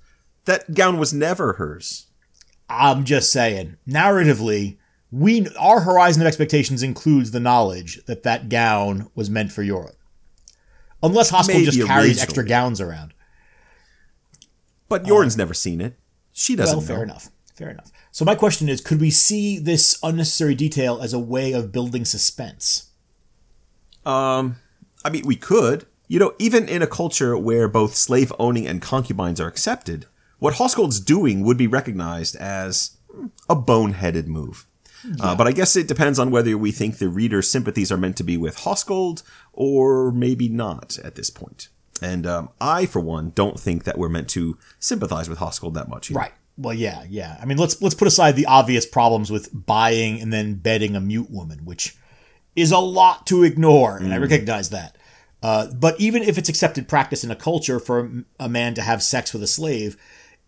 B: that gown was never hers.
A: I'm just saying, narratively, we our horizon of expectations includes the knowledge that that gown was meant for Jorunn. Unless
B: Maybe
A: just carries
B: originally.
A: extra gowns around.
B: But Jorunn's never seen it. She doesn't
A: Uh, Well, fair
B: know.
A: enough. Fair enough. So my question is, could we see this unnecessary detail as a way of building suspense?
B: Um, I mean, we could. You know, even in a culture where both slave owning and concubines are accepted, what Hoskuld's doing would be recognized as a boneheaded move. Uh, but I guess it depends on whether we think the reader's sympathies are meant to be with Hoskuld or maybe not at this point. And um, I, for one, don't think that we're meant to sympathize with Hoskuld that much. here.
A: Right. Well, yeah, yeah. I mean, let's let's put aside the obvious problems with buying and then bedding a mute woman, which is a lot to ignore, and I recognize that. Uh, but even if it's accepted practice in a culture for a man to have sex with a slave,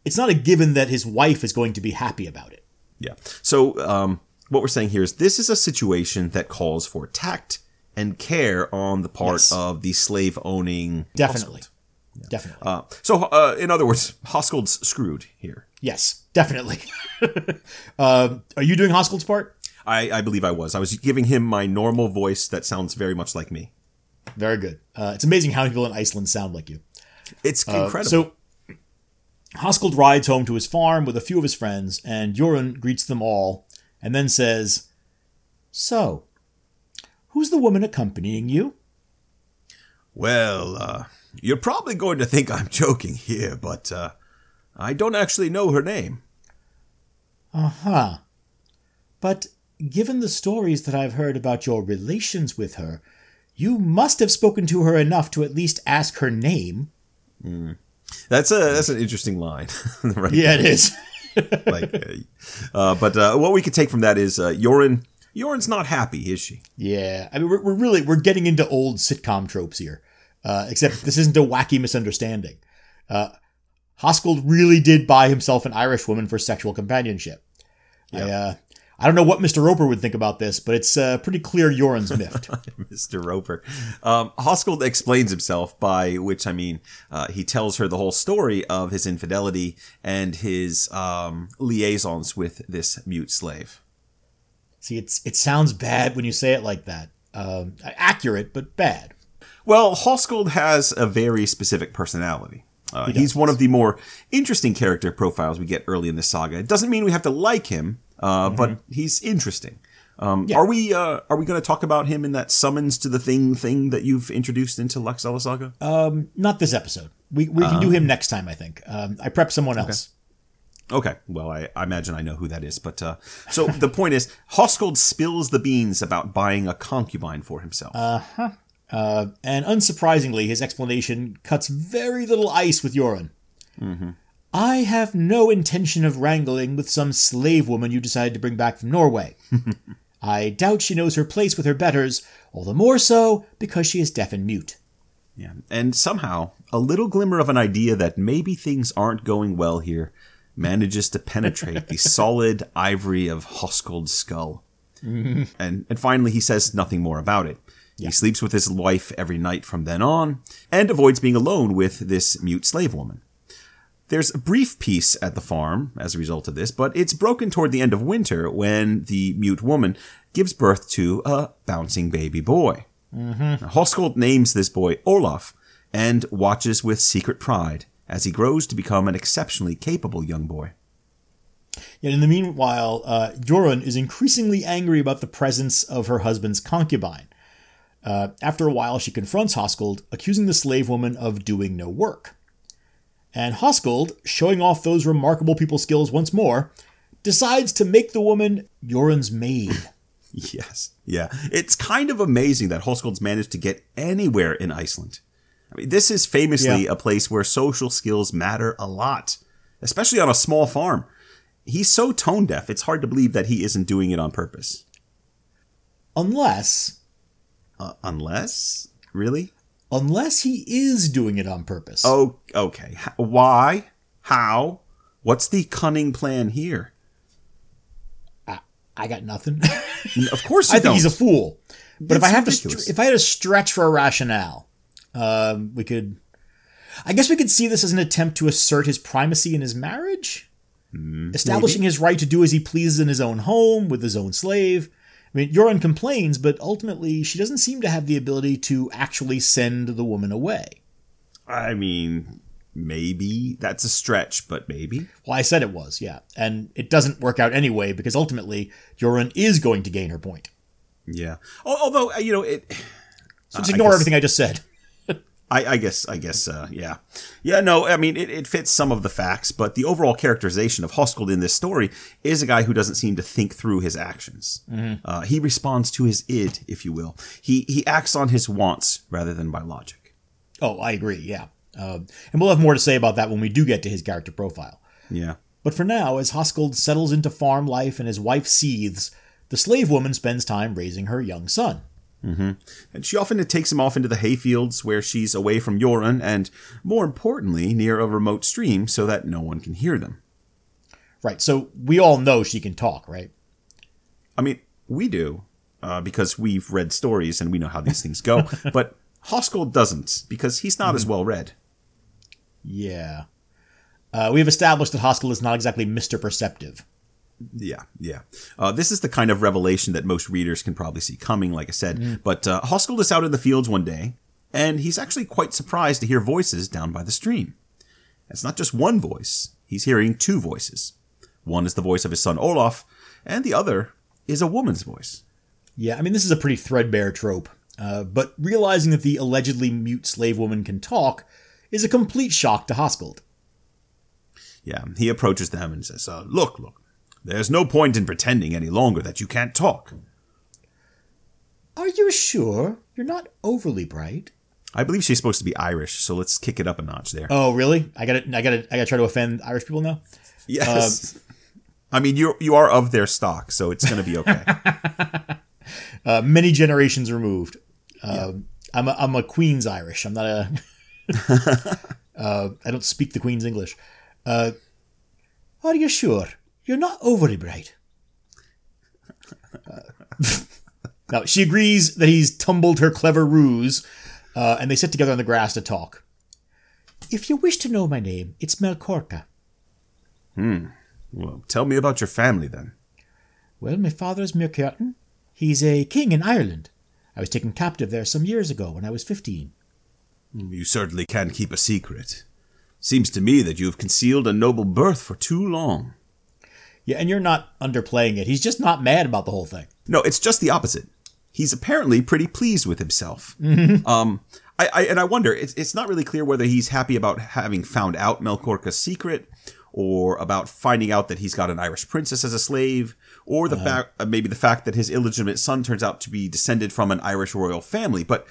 A: it's not a given that his wife is going to be happy about it.
B: Yeah. So um, what we're saying here is this is a situation that calls for tact and care on the part
A: Yes.
B: of the slave owning.
A: Definitely. Definitely.
B: Uh, so, uh, in other words, Hoskuld's screwed here.
A: yes, definitely. uh, are you doing Hoskuld's part?
B: I, I believe I was. I was giving him my normal voice that sounds very much like me.
A: Very good. Uh, it's amazing how people in Iceland sound like you.
B: It's incredible.
A: So Hoskuld rides home to his farm with a few of his friends, and Jorunn greets them all, and then says, "So, who's the woman accompanying you?"
B: well, uh, you're probably going to think I'm joking here, but uh, I don't actually know her name.
A: Huh. But given the stories that I've heard about your relations with her, you must have spoken to her enough to at least ask her name.
B: That's a that's an interesting line, right?
A: Yeah, it is.
B: like, uh, uh, but uh, what we could take from that is uh, Jorunn. Jorunn's not happy, is she?
A: Yeah, I mean, we're, we're really we're getting into old sitcom tropes here. Uh, except this isn't a wacky misunderstanding. Uh, Hoskuld really did buy himself an Irish woman for sexual companionship. I, uh, I don't know what Mr. Roper would think about this, but it's uh, pretty clear Jorunn's miffed.
B: Mr. Roper. Um, Hoskuld explains himself, by which I mean uh, he tells her the whole story of his infidelity and his um, liaisons with this mute slave.
A: See, it's it sounds bad when you say it like that. Um, accurate, but bad.
B: Well, Hoskuld has a very specific personality. Uh,
A: He
B: he's one of the more interesting character profiles we get early in the saga. It doesn't mean we have to like him, uh, but he's interesting. Um,
A: Yeah.
B: Are we uh, are we going to talk about him in that summons to the thing thing that you've introduced into Laxdaela Saga?
A: Not this episode. We, we can do him next time, I think. Um, I prep someone else.
B: Okay, well, I, I imagine I know who that is, but uh, so the point is, Hoskuld spills the beans about buying a concubine for himself. Uh-huh.
A: Uh, and unsurprisingly, his explanation cuts very little ice with Jorunn. Mm-hmm. I have no intention of wrangling with some slave woman you decided to bring back from Norway. I doubt she knows her place with her betters, all the more so because she is deaf and mute.
B: Yeah. And somehow, a little glimmer of an idea that maybe things aren't going well here manages to penetrate the solid ivory of Hoskuld's skull. Mm-hmm. And, and finally, he says nothing more about it. He sleeps with his wife every night from then on, and avoids being alone with this mute slave woman. There's a brief peace at the farm as a result of this, but it's broken toward the end of winter when the mute woman gives birth to a bouncing baby boy. Mm-hmm. Now, Hoskuld names this boy Olaf and watches with secret pride as he grows to become an exceptionally capable young boy.
A: Yet in the meanwhile, uh, Jorunn is increasingly angry about the presence of her husband's concubine. Uh, after a while, she confronts Hoskuld, accusing the slave woman of doing no work. And Hoskuld, showing off those remarkable people skills once more, decides to make the woman Jorunn's maid.
B: Yes, yeah. It's kind of amazing that Hoskuld's managed to get anywhere in Iceland. I mean, this is famously
A: Yeah.
B: a place where social skills matter a lot, especially on a small farm. He's so tone deaf, it's hard to believe that he isn't doing it on purpose.
A: Unless,
B: Uh, unless, really?
A: unless he is doing it on purpose.
B: Oh, okay. H- Why? How? What's the cunning plan here?
A: I got nothing.
B: Of course,
A: I think he's a fool. But if I have to,
B: ridiculous.
A: str- if I had to stretch for a rationale, um, we could. I guess we could see this as an attempt to assert his primacy in his marriage, establishing his right to do as he pleases in his own home with his own slave. I mean, Jorunn complains, but ultimately she doesn't seem to have the ability to actually send the woman away.
B: I mean, maybe that's a stretch, but maybe.
A: Well, I said it was, yeah, and it doesn't work out anyway because ultimately Jorunn is going to gain her point.
B: Yeah. Although uh, you know it.
A: So just
B: I
A: ignore
B: guess-
A: everything I just said.
B: I, I guess. I guess. Uh, yeah. Yeah. No. I mean, it, it fits some of the facts, but the overall characterization of Hoskuld in this story is a guy who doesn't seem to think through his actions. Uh, he responds to his id, if you will. He he acts on his wants rather than by logic.
A: Oh, I agree. Yeah, uh, and we'll have more to say about that when we do get to his character profile.
B: Yeah.
A: But for now, as Hoskuld settles into farm life and his wife seethes, the slave woman spends time raising her young son.
B: And she often takes him off into the hayfields where she's away from Jorunn and, more importantly, near a remote stream so that no one can hear them.
A: Right. So we all know she can talk, right?
B: I mean, we do, uh, because we've read stories and we know how these things go. but Hoskuld doesn't, because he's not as well read.
A: Yeah. Uh, we have established that Hoskuld is not exactly Mr. Perceptive.
B: Yeah, yeah. Uh, this is the kind of revelation that most readers can probably see coming, like I said. But uh, Hoskuld is out in the fields one day, and he's actually quite surprised to hear voices down by the stream. It's not just one voice, he's hearing two voices. One is the voice of his son Olaf, and the other is a woman's voice.
A: Yeah, I mean, this is a pretty threadbare trope. Uh, but realizing that the allegedly mute slave woman can talk is a complete shock to Hoskuld.
B: Yeah, he approaches them and says, uh, Look, look, there's no point in pretending any longer that you can't talk.
A: Are you sure you're not overly bright?
B: I believe she's supposed to be Irish, so let's kick it up a notch there.
A: Oh, really? I gotta, I gotta, I gotta try to offend Irish people now.
B: Yes. I mean, you you are of their stock, so it's to be okay.
A: Uh, many generations removed. Uh, I'm a, I'm a Queen's Irish. I'm not a. uh, I don't speak the Queen's English. Uh, are you sure you're not overly bright? Now she agrees that he's tumbled her clever ruse, uh, and they sit together on the grass to talk. If you wish to know my name, it's Melkorka.
B: well, tell me about your family then.
A: Well, my father's Myrkjartan. He's a king in Ireland. I was taken captive there some years ago when I was 15.
B: You certainly can keep a secret. Seems to me that you have concealed a noble birth for too long.
A: Yeah, and you're not underplaying it. He's just not mad about the whole thing.
B: No, it's just the opposite. He's apparently pretty pleased with himself. Um, I, I and I wonder. It's it's not really clear whether he's happy about having found out Melkorka's secret, or about finding out that he's got an Irish princess as a slave, or the fact uh, maybe the fact that his illegitimate son turns out to be descended from an Irish royal family. But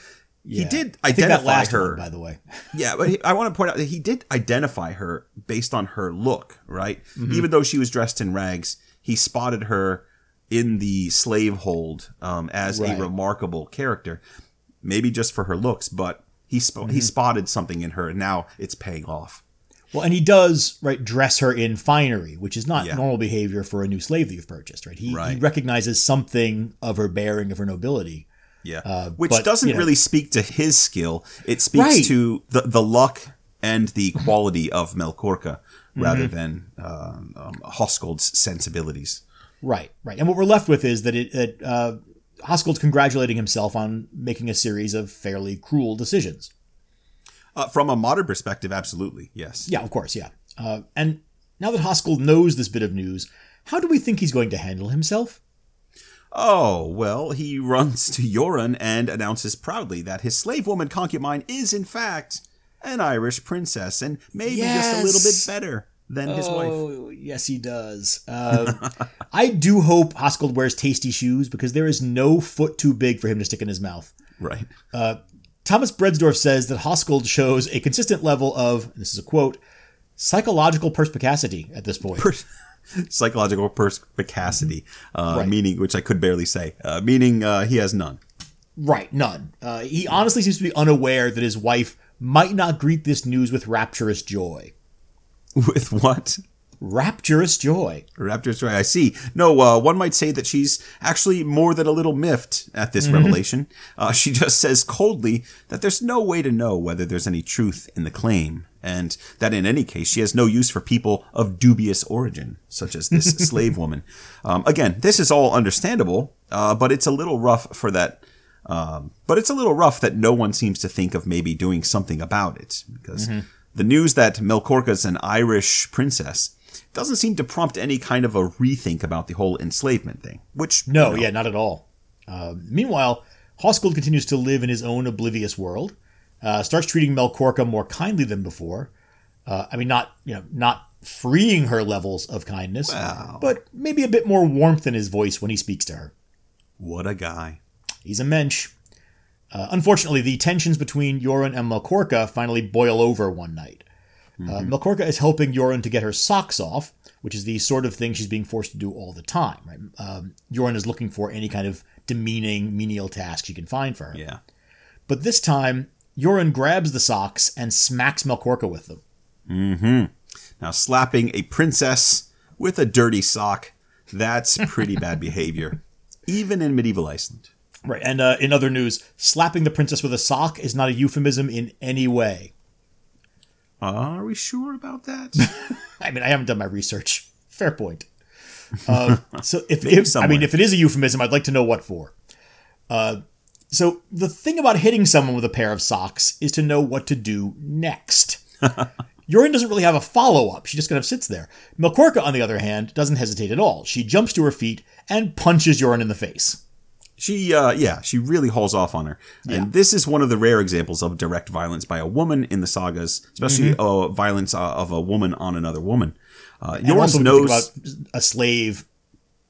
B: he did
A: I think that
B: identify
A: last
B: her.
A: one, by the way.
B: Yeah, but he, I want to point out that he did identify her based on her look, right?
A: Mm-hmm.
B: Even though she was dressed in rags, he spotted her in the slave hold um, as
A: Right.
B: a remarkable character. Maybe just for her looks, but he sp-
A: Mm-hmm.
B: he spotted something in her, and now it's paying off.
A: Well, and he does right dress her in finery, which is not
B: Yeah.
A: normal behavior for a new slave that you've purchased. Right? He, he recognizes something of her bearing, of her nobility.
B: Yeah,
A: Uh,
B: which
A: but,
B: doesn't
A: you know-
B: really speak to his skill. It speaks
A: Right.
B: to the the luck and the quality of Melkorka rather
A: Mm-hmm.
B: than uh, um, Hoskuld's sensibilities.
A: Right, right. And what we're left with is that it, it uh, Hoskuld's congratulating himself on making a series of fairly cruel decisions.
B: Uh, from a modern perspective, absolutely, yes.
A: Yeah, of course, yeah. Uh, and now that Hoskuld knows this bit of news, how do we think he's going to handle himself?
B: Oh, well, he runs to Jorunn and announces proudly that his slave woman concubine is, in fact, an Irish princess and maybe just a little bit better than his wife.
A: Oh, yes, he does. Uh, I do hope Hoskuld wears tasty shoes because there is no foot too big for him to stick in his mouth.
B: Right.
A: Thomas Bredsdorff says that Hoskuld shows a consistent level of, this is a quote, psychological perspicacity at this point.
B: Psychological perspicacity, uh,
A: Right.
B: meaning, which I could barely say, uh, meaning uh, he has none.
A: right, none. Uh, he honestly seems to be unaware that his wife might not greet this news with rapturous joy.
B: With what?
A: Rapturous joy.
B: Rapturous joy. I see. No, uh, one might say that she's actually more than a little miffed at this revelation. Uh, she just says coldly that there's no way to know whether there's any truth in the claim, and that in any case she has no use for people of dubious origin, such as this slave woman. Um, again, this is all understandable, uh, but it's a little rough for that. Um, but it's a little rough that no one seems to think of maybe doing something about it, because the news that Melkorka's an Irish princess doesn't seem to prompt any kind of a rethink about the whole enslavement thing. Which
A: No,
B: you know,
A: yeah, not at all. Uh, meanwhile, Hoskuld continues to live in his own oblivious world. Uh, starts treating Melkorka more kindly than before. Uh, I mean, not you know, not freeing her levels of kindness, but maybe a bit more warmth in his voice when he speaks to her.
B: what a guy.
A: He's a mensch. Uh, unfortunately, the tensions between Jorunn and Melkorka finally boil over one night. Uh, Melkorka is helping Jorunn to get her socks off, which is the sort of thing she's being forced to do all the time. Right? Um, is looking for any kind of demeaning, menial task she can find for her.
B: Yeah.
A: But this time, Jorunn grabs the socks and smacks Melkorka with them. Mm-hmm.
B: Now slapping a princess with a dirty sock, that's pretty bad behavior, even in medieval Iceland.
A: Right. And uh, in other news, slapping the princess with a sock is not a euphemism in any way.
B: Are we sure about that?
A: I mean, I haven't done my research. Fair point. Uh, so if, if I mean, if it is a euphemism, I'd like to know what for. Uh, so the thing about hitting someone with a pair of socks is to know what to do next. Jorunn doesn't really have a follow up. She just kind of sits there. Melkorka, on the other hand, doesn't hesitate at all. She jumps to her feet and punches Jorunn in the face.
B: She, uh, yeah, she really hauls off on her. And this is one of the rare examples of direct violence by a woman in the sagas, especially uh, violence uh, of a woman on another woman. Uh,
A: And
B: Jorunn
A: also, when
B: knows.
A: about a slave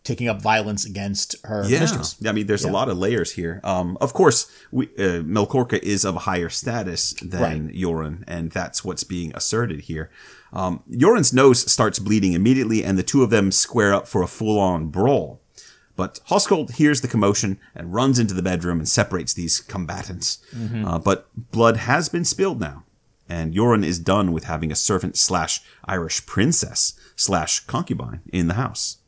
A: taking up violence against her
B: yeah,
A: mistress.
B: I mean, there's a lot of layers here. Um, of course, we, uh, Melkorka is of a higher status than
A: Right.
B: Jorunn, and that's what's being asserted here. Um, Jorunn's nose starts bleeding immediately, and the two of them square up for a full-on brawl. But Hoskuld hears the commotion and runs into the bedroom and separates these combatants. Uh, but blood has been spilled now, and Jorunn is done with having a servant slash Irish princess slash concubine in the house.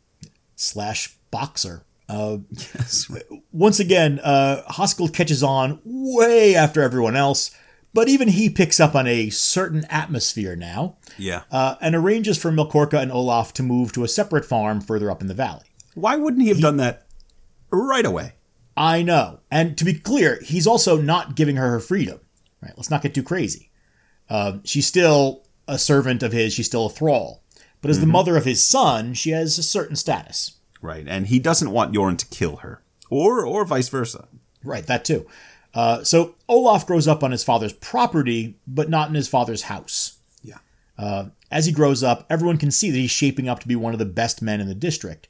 A: slash boxer. Uh,
B: Yes.
A: once again, uh, Hoskuld catches on way after everyone else, but even he picks up on a certain atmosphere now
B: Yeah.
A: uh, and arranges for Melkorka and Olaf to move to a separate farm further up in the valley.
B: Why wouldn't he have done that right away?
A: I know. And to be clear, he's also not giving her her freedom. Right? Let's not get too crazy. Uh, she's still a servant of his. She's still a thrall. But as the mother of his son, she has a certain status.
B: Right, and he doesn't want Jorunn to kill her, or or vice versa.
A: Right, that too. Uh, so Olaf grows up on his father's property, but not in his father's house.
B: Yeah.
A: As he grows up, everyone can see that he's shaping up to be one of the best men in the district,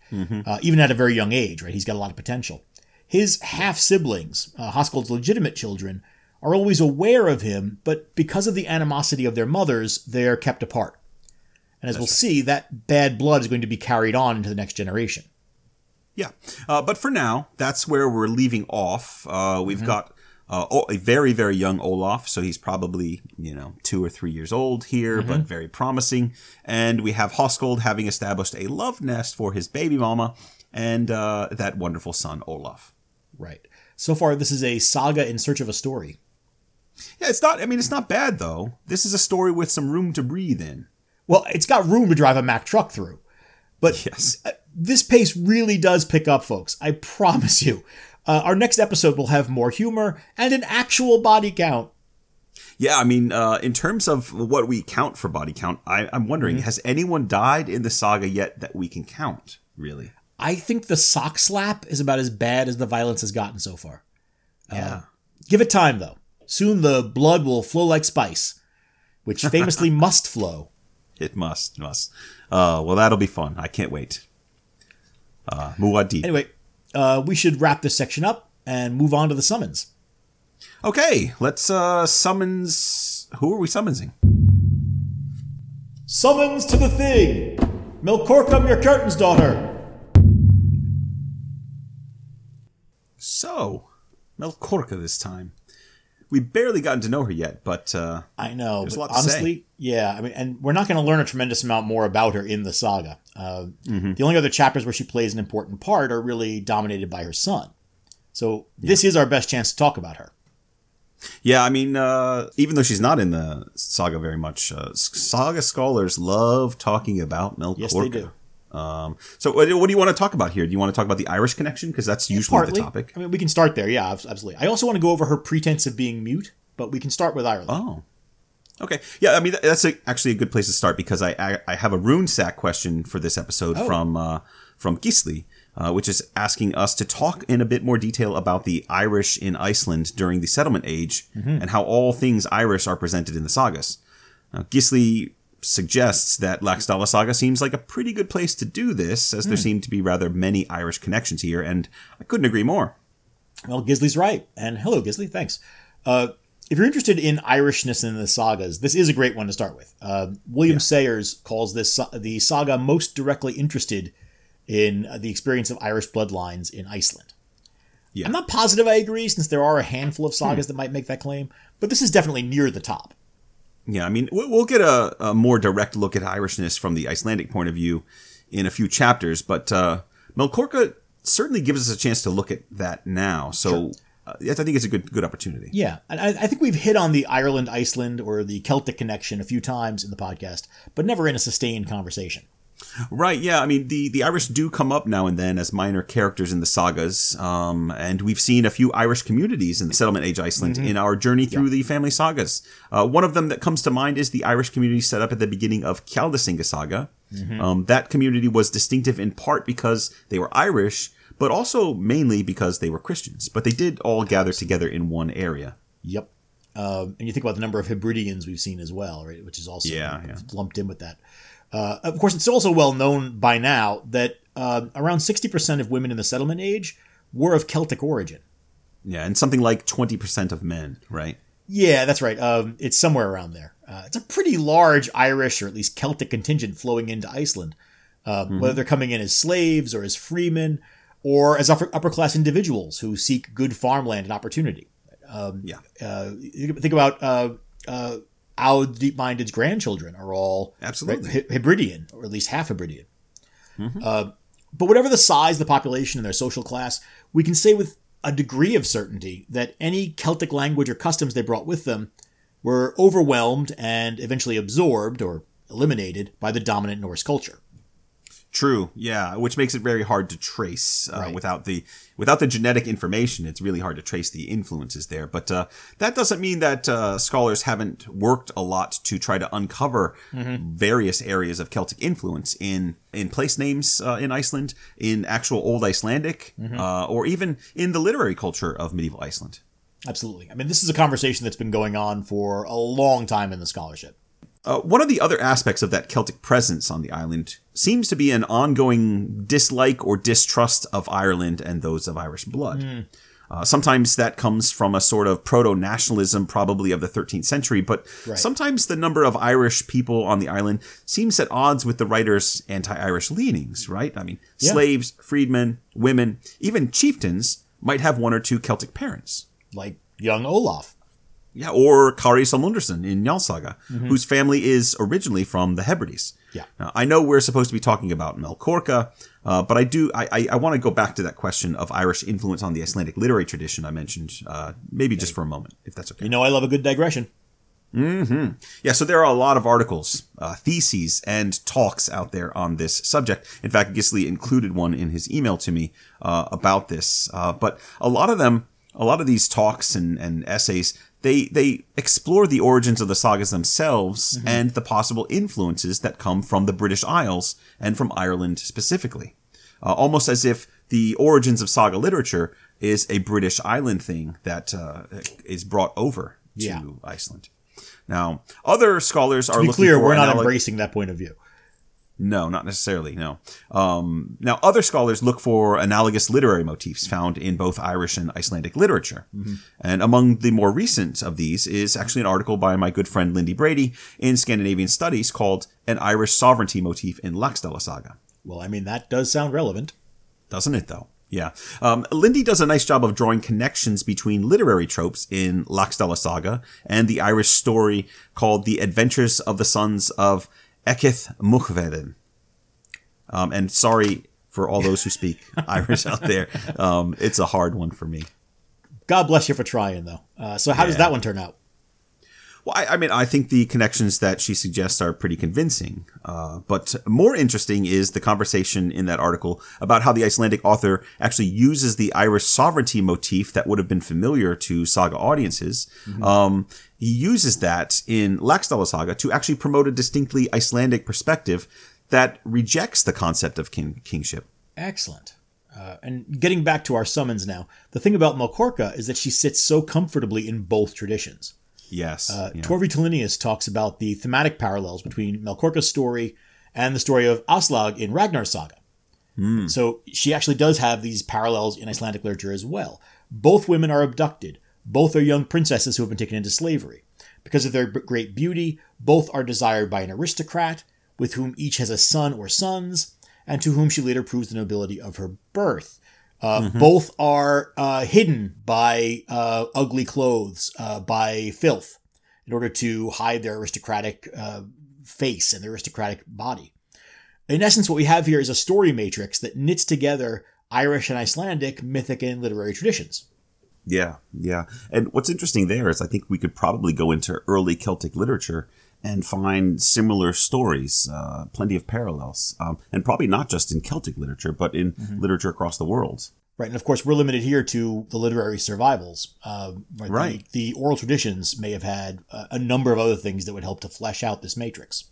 A: uh, even at a very young age. Right, he's got a lot of potential. His half siblings, uh, legitimate children, are always aware of him, but because of the animosity of their mothers, they're kept apart. And as we'll see, that bad blood is going to be carried on into the next generation.
B: Yeah, uh, but for now, that's where we're leaving off. Uh, we've got uh, a very, very young Olaf, so he's probably you know two or three years old here, but very promising. And we have Hoskuld having established a love nest for his baby mama and uh, that wonderful son Olaf.
A: Right. So far, this is a saga in search of a story.
B: Yeah, it's not. I mean, it's not bad though. This is a story with some room to breathe in.
A: Well, it's got room to drive a Mack truck through. But
B: Yes.
A: uh, this pace really does pick up, folks. I promise you. Uh, our next episode will have more humor and an actual body count.
B: Yeah, I mean, uh, in terms of what we count for body count, I, I'm wondering, has anyone died in the saga yet that we can count? Really?
A: I think the sock slap is about as bad as the violence has gotten so far.
B: Yeah.
A: Give it time, though. Soon the blood will flow like spice, which famously must flow.
B: It must, must. Uh, well, that'll be fun. I can't wait. Uh, Muad'Dib.
A: Anyway, uh, we should wrap this section up and move on to the summons.
B: Okay, let's uh, summons. Who are we summoning?
A: Summons to the thing! Milkorkum, your curtains, daughter!
B: So, Melkorka this time. We barely gotten to know her yet, but uh,
A: I know, but
B: lot to say.
A: honestly, yeah. I mean, and we're not going to learn a tremendous amount more about her in the saga. Uh,
B: Mm-hmm.
A: The only other chapters where she plays an important part are really dominated by her son. So this is our best chance to talk about her.
B: yeah, I mean, uh, even though she's not in the saga very much, uh, saga scholars love talking about Melkorka.
A: Yes, they do.
B: Um, so, what, do you want to talk about here? Do you want to talk about the Irish connection? Because that's usually
A: Partly.
B: the topic.
A: I mean, we can start there. Yeah, absolutely. I also want to go over her pretense of being mute, but we can start with Ireland.
B: Oh. Okay. Yeah, I mean that's a, actually a good place to start because I, I, I have a rune sack question for this episode
A: Oh.
B: from uh, from Gisli, uh, which is asking us to talk in a bit more detail about the Irish in Iceland during the settlement age and how all things Irish are presented in the sagas. Now, Gisli suggests that Laxdaela Saga seems like a pretty good place to do this, as there seem to be rather many Irish connections here, and I couldn't agree more.
A: Well, Gisli's right. And hello, Gisli. Thanks. Uh, if you're interested in Irishness in the sagas, this is a great one to start with. Uh, William Sayers calls this the saga most directly interested in the experience of Irish bloodlines in Iceland.
B: Yeah.
A: I'm not positive I agree, since there are a handful of sagas that might make that claim, but this is definitely near the top.
B: Yeah, I mean, we- we'll get a, a more direct look at Irishness from the Icelandic point of view in a few chapters, but uh, Melkorka certainly gives us a chance to look at that now. So uh, I think it's a good good opportunity.
A: Yeah, and I, I think we've hit on the Ireland Iceland or the Celtic connection a few times in the podcast, but never in a sustained conversation.
B: Right, yeah. I mean, the, the Irish do come up now and then as minor characters in the sagas, um, and we've seen a few Irish communities in the settlement age Iceland in our journey through the family sagas. Uh, one of them that comes to mind is the Irish community set up at the beginning of Kjalnesinga saga. Um, that community was distinctive in part because they were Irish, but also mainly because they were Christians. But they did all gather together in one area.
A: Yep. Um, and you think about the number of Hebrideans we've seen as well, right? Which is also
B: Yeah, yeah.
A: lumped in with that. Uh, of course, it's also well known by now that uh, around 60% of women in the settlement age were of Celtic origin.
B: Yeah, and something like 20% of men, right?
A: Yeah, that's right. Um, it's somewhere around there. Uh, it's a pretty large Irish or at least Celtic contingent flowing into Iceland. Uh, mm-hmm. Whether they're coming in as slaves or as freemen or as upper, upper class individuals who seek good farmland and opportunity. Um, yeah. Uh, think about uh, Aud Deepminded's grandchildren are all
B: absolutely
A: right, Hebridean, or at least half Hebridean. Mm-hmm. Uh, but whatever the size of the population and their social class, we can say with a degree of certainty that any Celtic language or customs they brought with them were overwhelmed and eventually absorbed or eliminated by the dominant Norse culture.
B: True, yeah, which makes it very hard to trace uh, right. without the without the genetic information. It's really hard to trace the influences there. But uh, that doesn't mean that uh, scholars haven't worked a lot to try to uncover mm-hmm. various areas of Celtic influence in in place names uh, in Iceland, in actual Old Icelandic, mm-hmm. Uh, or even in the literary culture of medieval Iceland.
A: Absolutely. I mean, this is a conversation that's been going on for a long time in the scholarship.
B: Uh, one of the other aspects of that Celtic presence on the island seems to be an ongoing dislike or distrust of Ireland and those of Irish blood. Mm. Uh, sometimes that comes from a sort of proto nationalism, probably of the 13th century, but right. sometimes the number of Irish people on the island seems at odds with the writer's anti Irish leanings, right? I mean, yeah. slaves, freedmen, women, even chieftains might have one or two Celtic parents.
A: Like young Olaf.
B: Yeah, or Kari Solmundarson in Njal Saga, mm-hmm. whose family is originally from the Hebrides.
A: Yeah.
B: Now, I know we're supposed to be talking about Melkorka, uh, but I do I, I, I want to go back to that question of Irish influence on the Icelandic literary tradition I mentioned, uh, maybe just for a moment, if that's okay.
A: You know, I love a good digression.
B: Hmm. Yeah. So there are a lot of articles, uh, theses, and talks out there on this subject. In fact, Gisli included one in his email to me uh, about this. Uh, but a lot of them, a lot of these talks and, and essays, they they explore the origins of the sagas themselves mm-hmm. and the possible influences that come from the British Isles and from Ireland specifically. Uh, almost as if the origins of saga literature is a British island thing that uh, is brought over to yeah. Iceland. Now, other scholars
A: to
B: are
A: be clear. We're not embracing that point of view.
B: No, not necessarily. No. Um, now, other scholars look for analogous literary motifs found in both Irish and Icelandic literature. Mm-hmm. And among the more recent of these is actually an article by my good friend Lindy Brady in Scandinavian Studies called An Irish Sovereignty Motif in Laxdaela Saga.
A: Well, I mean, that does sound relevant.
B: Doesn't it, though? Yeah. Um, Lindy does a nice job of drawing connections between literary tropes in Laxdaela Saga and the Irish story called The Adventures of the Sons of Ecgtheow Muircheartaigh. Um, and sorry for all those who speak Irish out there. Um, it's a hard one for me.
A: God bless you for trying, though. Uh, so, how yeah. does that one turn out?
B: Well, I, I, mean, I think the connections that she suggests are pretty convincing. Uh, but more interesting is the conversation in that article about how the Icelandic author actually uses the Irish sovereignty motif that would have been familiar to saga audiences. Mm-hmm. Um, he uses that in Laxdaela Saga to actually promote a distinctly Icelandic perspective that rejects the concept of king- kingship.
A: Excellent. Uh, and getting back to our summons now, the thing about Melkorka is that she sits so comfortably in both traditions.
B: Yes.
A: Uh, yeah. Torvi talks about the thematic parallels between Melkorka's story and the story of Aslaug in Ragnar Saga. Mm. So she actually does have these parallels in Icelandic literature as well. Both women are abducted. Both are young princesses who have been taken into slavery. Because of their great beauty, both are desired by an aristocrat, with whom each has a son or sons, and to whom she later proves the nobility of her birth. Uh, mm-hmm. Both are uh, hidden by uh, ugly clothes, uh, by filth, in order to hide their aristocratic uh, face and their aristocratic body. In essence, what we have here is a story matrix that knits together Irish and Icelandic mythic and literary traditions.
B: Yeah, yeah. And what's interesting there is I think we could probably go into early Celtic literature and find similar stories, uh, plenty of parallels, um, and probably not just in Celtic literature, but in mm-hmm. literature across the world.
A: Right, and of course, we're limited here to the literary survivals. Uh, right,
B: right.
A: The, the, oral traditions may have had a, a number of other things that would help to flesh out this matrix.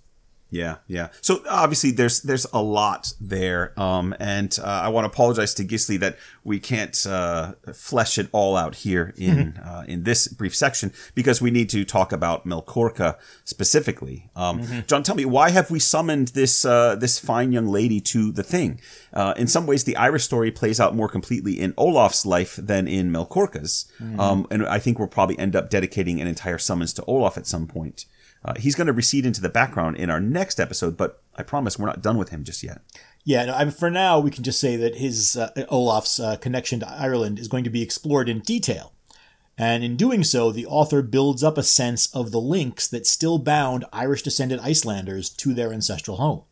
B: Yeah, yeah. So obviously, there's there's a lot there, um, and uh, I want to apologize to Gisli that we can't uh, flesh it all out here in uh, in this brief section because we need to talk about Melkorka specifically. Um, mm-hmm. John, tell me why have we summoned this uh, this fine young lady to the thing? Uh, in some ways, the Irish story plays out more completely in Olaf's life than in Melkorka's, mm-hmm. um, and I think we'll probably end up dedicating an entire summons to Olaf at some point. Uh, he's going to recede into the background in our next episode, but I promise we're not done with him just yet.
A: Yeah, no, I mean, for now, we can just say that his uh, Olaf's uh, connection to Ireland is going to be explored in detail. And in doing so, the author builds up a sense of the links that still bound Irish descended Icelanders to their ancestral home.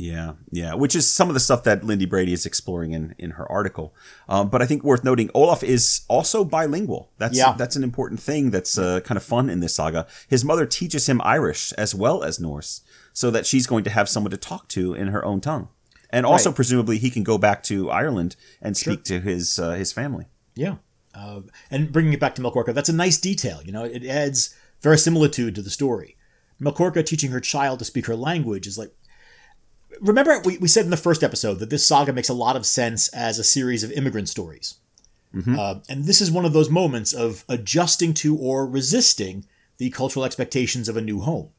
B: Yeah, yeah, which is some of the stuff that Lindy Brady is exploring in in her article. Um, but I think worth noting, Olaf is also bilingual. That's yeah. that's an important thing. That's uh, kind of fun in this saga. His mother teaches him Irish as well as Norse, so that she's going to have someone to talk to in her own tongue, and also right. presumably he can go back to Ireland and speak sure. to his uh, his family.
A: Yeah, uh, and bringing it back to Melkorka, that's a nice detail. You know, it adds verisimilitude to the story. Melkorka teaching her child to speak her language is like remember we, we said in the first episode that this saga makes a lot of sense as a series of immigrant stories. Mm-hmm. Uh, and this is one of those moments of adjusting to or resisting the cultural expectations of a new home.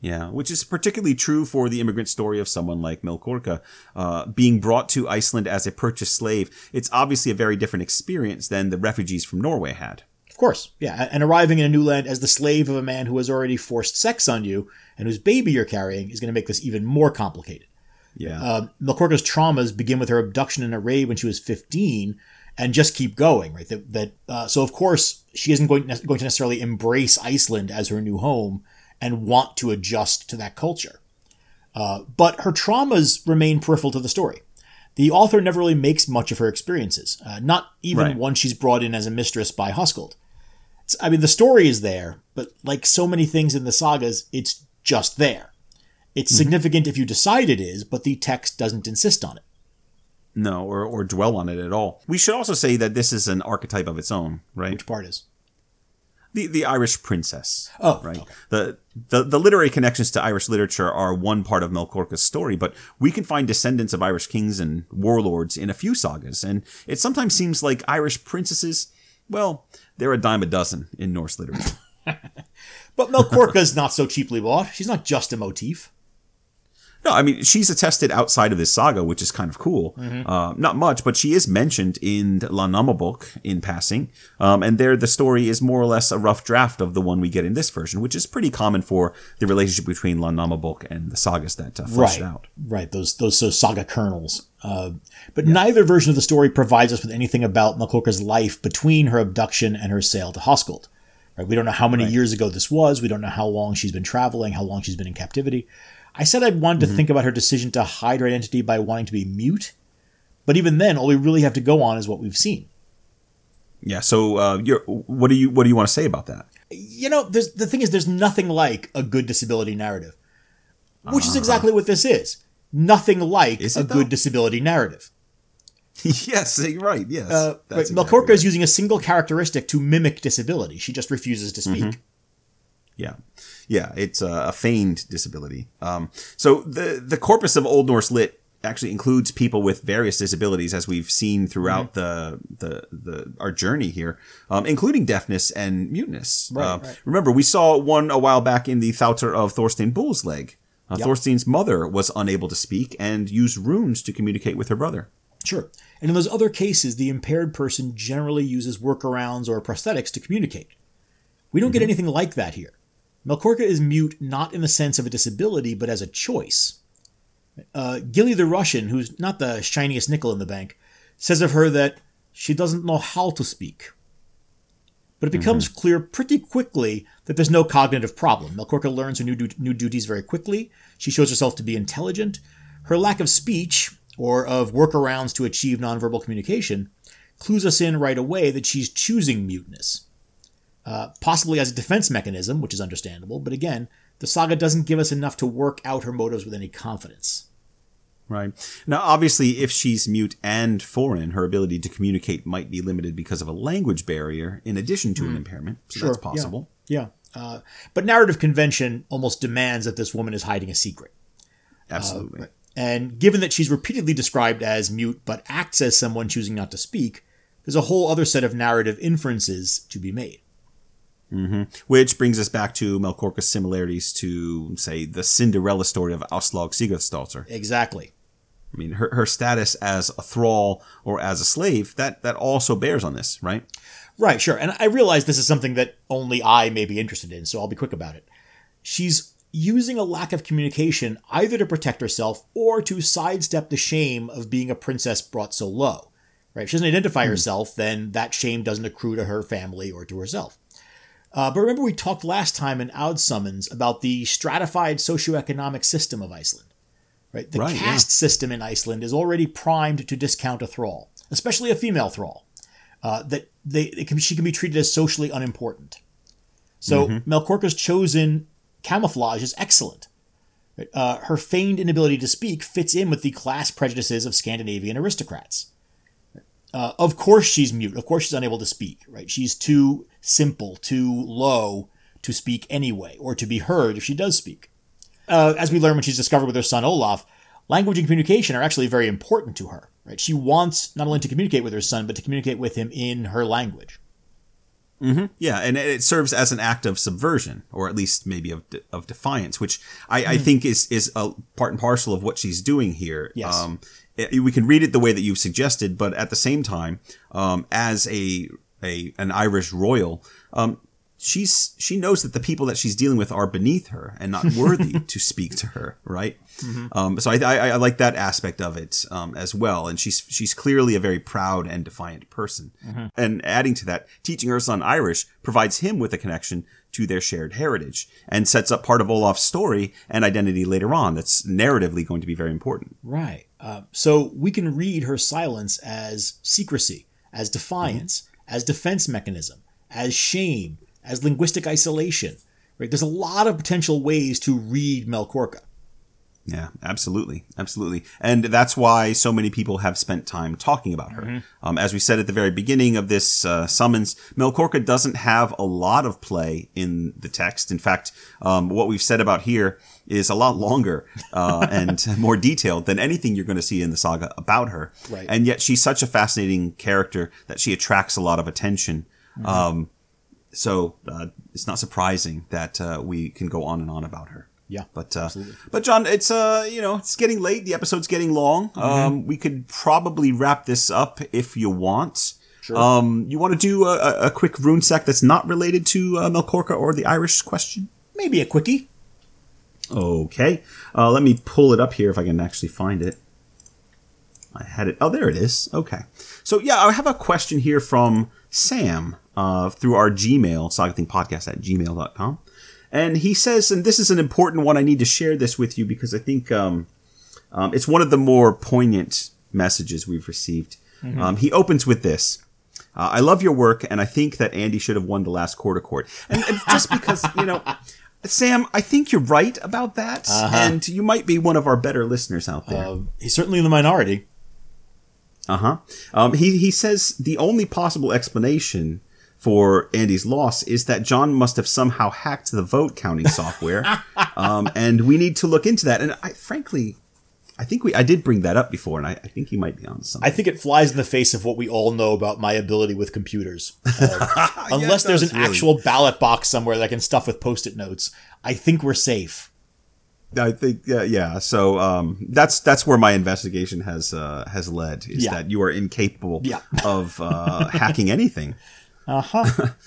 B: Yeah, which is particularly true for the immigrant story of someone like Melkorka. Uh, being brought to Iceland as a purchased slave, it's obviously a very different experience than the refugees from Norway had.
A: Of course, yeah. And arriving in a new land as the slave of a man who has already forced sex on you and whose baby you're carrying is going to make this even more complicated.
B: Yeah.
A: Uh, Melkorka's traumas begin with her abduction and a raid when she was 15 and just keep going, right? That, that uh, so of course she isn't going going to necessarily embrace Iceland as her new home and want to adjust to that culture. Uh, but her traumas remain peripheral to the story. The author never really makes much of her experiences, uh, not even right. once she's brought in as a mistress by Hoskuld. I mean, the story is there, but like so many things in the sagas, it's just there. It's mm-hmm. significant if you decide it is, but the text doesn't insist on it.
B: No, or, or dwell on it at all. We should also say that this is an archetype of its own, right?
A: Which part is?
B: The, the Irish princess.
A: Oh,
B: right. Okay. The, the the literary connections to Irish literature are one part of Melkorka's story, but we can find descendants of Irish kings and warlords in a few sagas, and it sometimes seems like Irish princesses, well, they're a dime a dozen in Norse literature.
A: but Melkorka's not so cheaply bought. She's not just a motif.
B: No, I mean she's attested outside of this saga, which is kind of cool. Mm-hmm. Uh, not much, but she is mentioned in Landnámabók in passing, um, and there the story is more or less a rough draft of the one we get in this version, which is pretty common for the relationship between Landnámabók and the sagas that uh, flesh
A: right.
B: out.
A: Right, those those so saga kernels. Uh, but yeah. neither version of the story provides us with anything about Melkorka's life between her abduction and her sale to Hoskuld. Right, we don't know how many right. years ago this was. We don't know how long she's been traveling, how long she's been in captivity. I said I wanted to mm-hmm. think about her decision to hide her identity by wanting to be mute, but even then, all we really have to go on is what we've seen.
B: Yeah. So, uh, what do you what do you want to say about that?
A: You know, the thing is, there's nothing like a good disability narrative, which uh-huh. is exactly what this is. Nothing like is a though? good disability narrative.
B: yes, you're right. Yes.
A: Uh, right. Exactly Melkorka right. is using a single characteristic to mimic disability. She just refuses to speak. Mm-hmm.
B: Yeah, yeah, it's a, a feigned disability. Um, so the the corpus of Old Norse lit actually includes people with various disabilities, as we've seen throughout mm-hmm. the, the the our journey here, um, including deafness and muteness. Right, uh, right. Remember, we saw one a while back in the Thattr of Thorstein Bull's leg. Uh, yep. Thorstein's mother was unable to speak and used runes to communicate with her brother.
A: Sure. And in those other cases, the impaired person generally uses workarounds or prosthetics to communicate. We don't mm-hmm. get anything like that here. Melkorka is mute not in the sense of a disability, but as a choice. Uh, Gilli the Russian, who's not the shiniest nickel in the bank, says of her that she doesn't know how to speak. But it becomes mm-hmm. clear pretty quickly that there's no cognitive problem. Melkorka learns her new, du- new duties very quickly. She shows herself to be intelligent. Her lack of speech, or of workarounds to achieve nonverbal communication, clues us in right away that she's choosing muteness uh, possibly as a defense mechanism, which is understandable, but again, the saga doesn't give us enough to work out her motives with any confidence.
B: Right. Now, obviously, if she's mute and foreign, her ability to communicate might be limited because of a language barrier in addition to mm. an hmm. impairment. So sure. that's possible.
A: Yeah. yeah. Uh, but narrative convention almost demands that this woman is hiding a secret.
B: Absolutely.
A: And given that she's repeatedly described as mute but acts as someone choosing not to speak, there's a whole other set of narrative inferences to be made. Mm-hmm.
B: Which brings us back to Melkorka's similarities to, say, the Cinderella story of Aslaug Sigurdsdottir.
A: Exactly.
B: I mean, her, her status as a thrall or as a slave, that, that also bears on this, right?
A: Right, sure. And I realize this is something that only I may be interested in, so I'll be quick about it. She's using a lack of communication either to protect herself or to sidestep the shame of being a princess brought so low. Right? If she doesn't identify hmm. herself, then that shame doesn't accrue to her family or to herself. Uh, but remember, we talked last time in Aud Summons about the stratified socioeconomic system of Iceland. Right? The
B: Right, yeah.
A: caste system in Iceland is already primed to discount a thrall, especially a female thrall. Uh, that they can, she can be treated as socially unimportant. So Melkorka's chosen camouflage is excellent. Uh, her feigned inability to speak fits in with the class prejudices of Scandinavian aristocrats. Uh, of course, she's mute. Of course, she's unable to speak. Right? She's too simple, too low to speak anyway, or to be heard if she does speak. Uh, as we learn when she's discovered with her son Olaf, language and communication are actually very important to her. Right? She wants not only to communicate with her son, but to communicate with him in her language.
B: Yeah, and it serves as an act of subversion, or at least maybe of, de- of defiance, which I, I think is is a part and parcel of what she's doing here.
A: Yes.
B: Um, it- we can read it the way that you've suggested, but at the same time, um, as a a an Irish royal, um, she's she knows that the people that she's dealing with are beneath her and not worthy to speak to her, right? Um, so I, I, I like that aspect of it um, as well, and she's she's clearly a very proud and defiant person. And adding to that, teaching her son Irish provides him with a connection to their shared heritage and sets up part of Olaf's story and identity later on. That's narratively going to be very important.
A: Right. Uh, so we can read her silence as secrecy, as defiance, as defense mechanism, as shame, as linguistic isolation. Right. There's a lot of potential ways to read Melkorka.
B: Yeah, absolutely, absolutely, and that's why so many people have spent time talking about her. Um, as we said at the very beginning of this uh, summons, Melkorka doesn't have a lot of play in the text. In fact, um, what we've said about here is a lot longer uh, and more detailed than anything you're going to see in the saga about her.
A: Right.
B: And yet, she's such a fascinating character that she attracts a lot of attention. Um, so uh, it's not surprising that uh, we can go on and on about her.
A: Yeah.
B: But uh, but John, it's uh you know it's getting late. The episode's getting long.
A: Mm-hmm.
B: Um, we could probably wrap this up if you want. Sure. Um, you want to do a, a- a quick rune sec that's not related to uh, Melkorka or the Irish question?
A: Maybe a quickie.
B: Okay. Uh, let me pull it up here if I can actually find it. I had it. Oh, there it is. Okay. So yeah, I have a question here from Sam uh, through our Gmail, sagathingpodcast at gmail.com. And he says, and this is an important one. I need to share this with you because I think um, um, it's one of the more poignant messages we've received. Um, he opens with this. Uh, I love your work, and I think that Andy should have won the last quarter court. And, and just because, you know, Sam, I think you're right about that, and you might be one of our better listeners out there.
A: Uh, he's certainly in the minority.
B: Uh huh. Um, he he says the only possible explanation for Andy's loss is that John must have somehow hacked the vote counting software, um, and we need to look into that. And I, frankly, I think we I did bring that up before, and I, I think he might be on something.
A: I think it flies in the face of what we all know about my ability with computers. Uh, unless
B: it
A: there's an
B: really.
A: actual ballot box somewhere that I can stuff with post-it notes, I think we're safe.
B: I think yeah, yeah. So um, that's that's where my investigation has uh, has led is
A: Yeah.
B: that you are incapable
A: Yeah.
B: of uh, hacking anything.
A: Uh huh.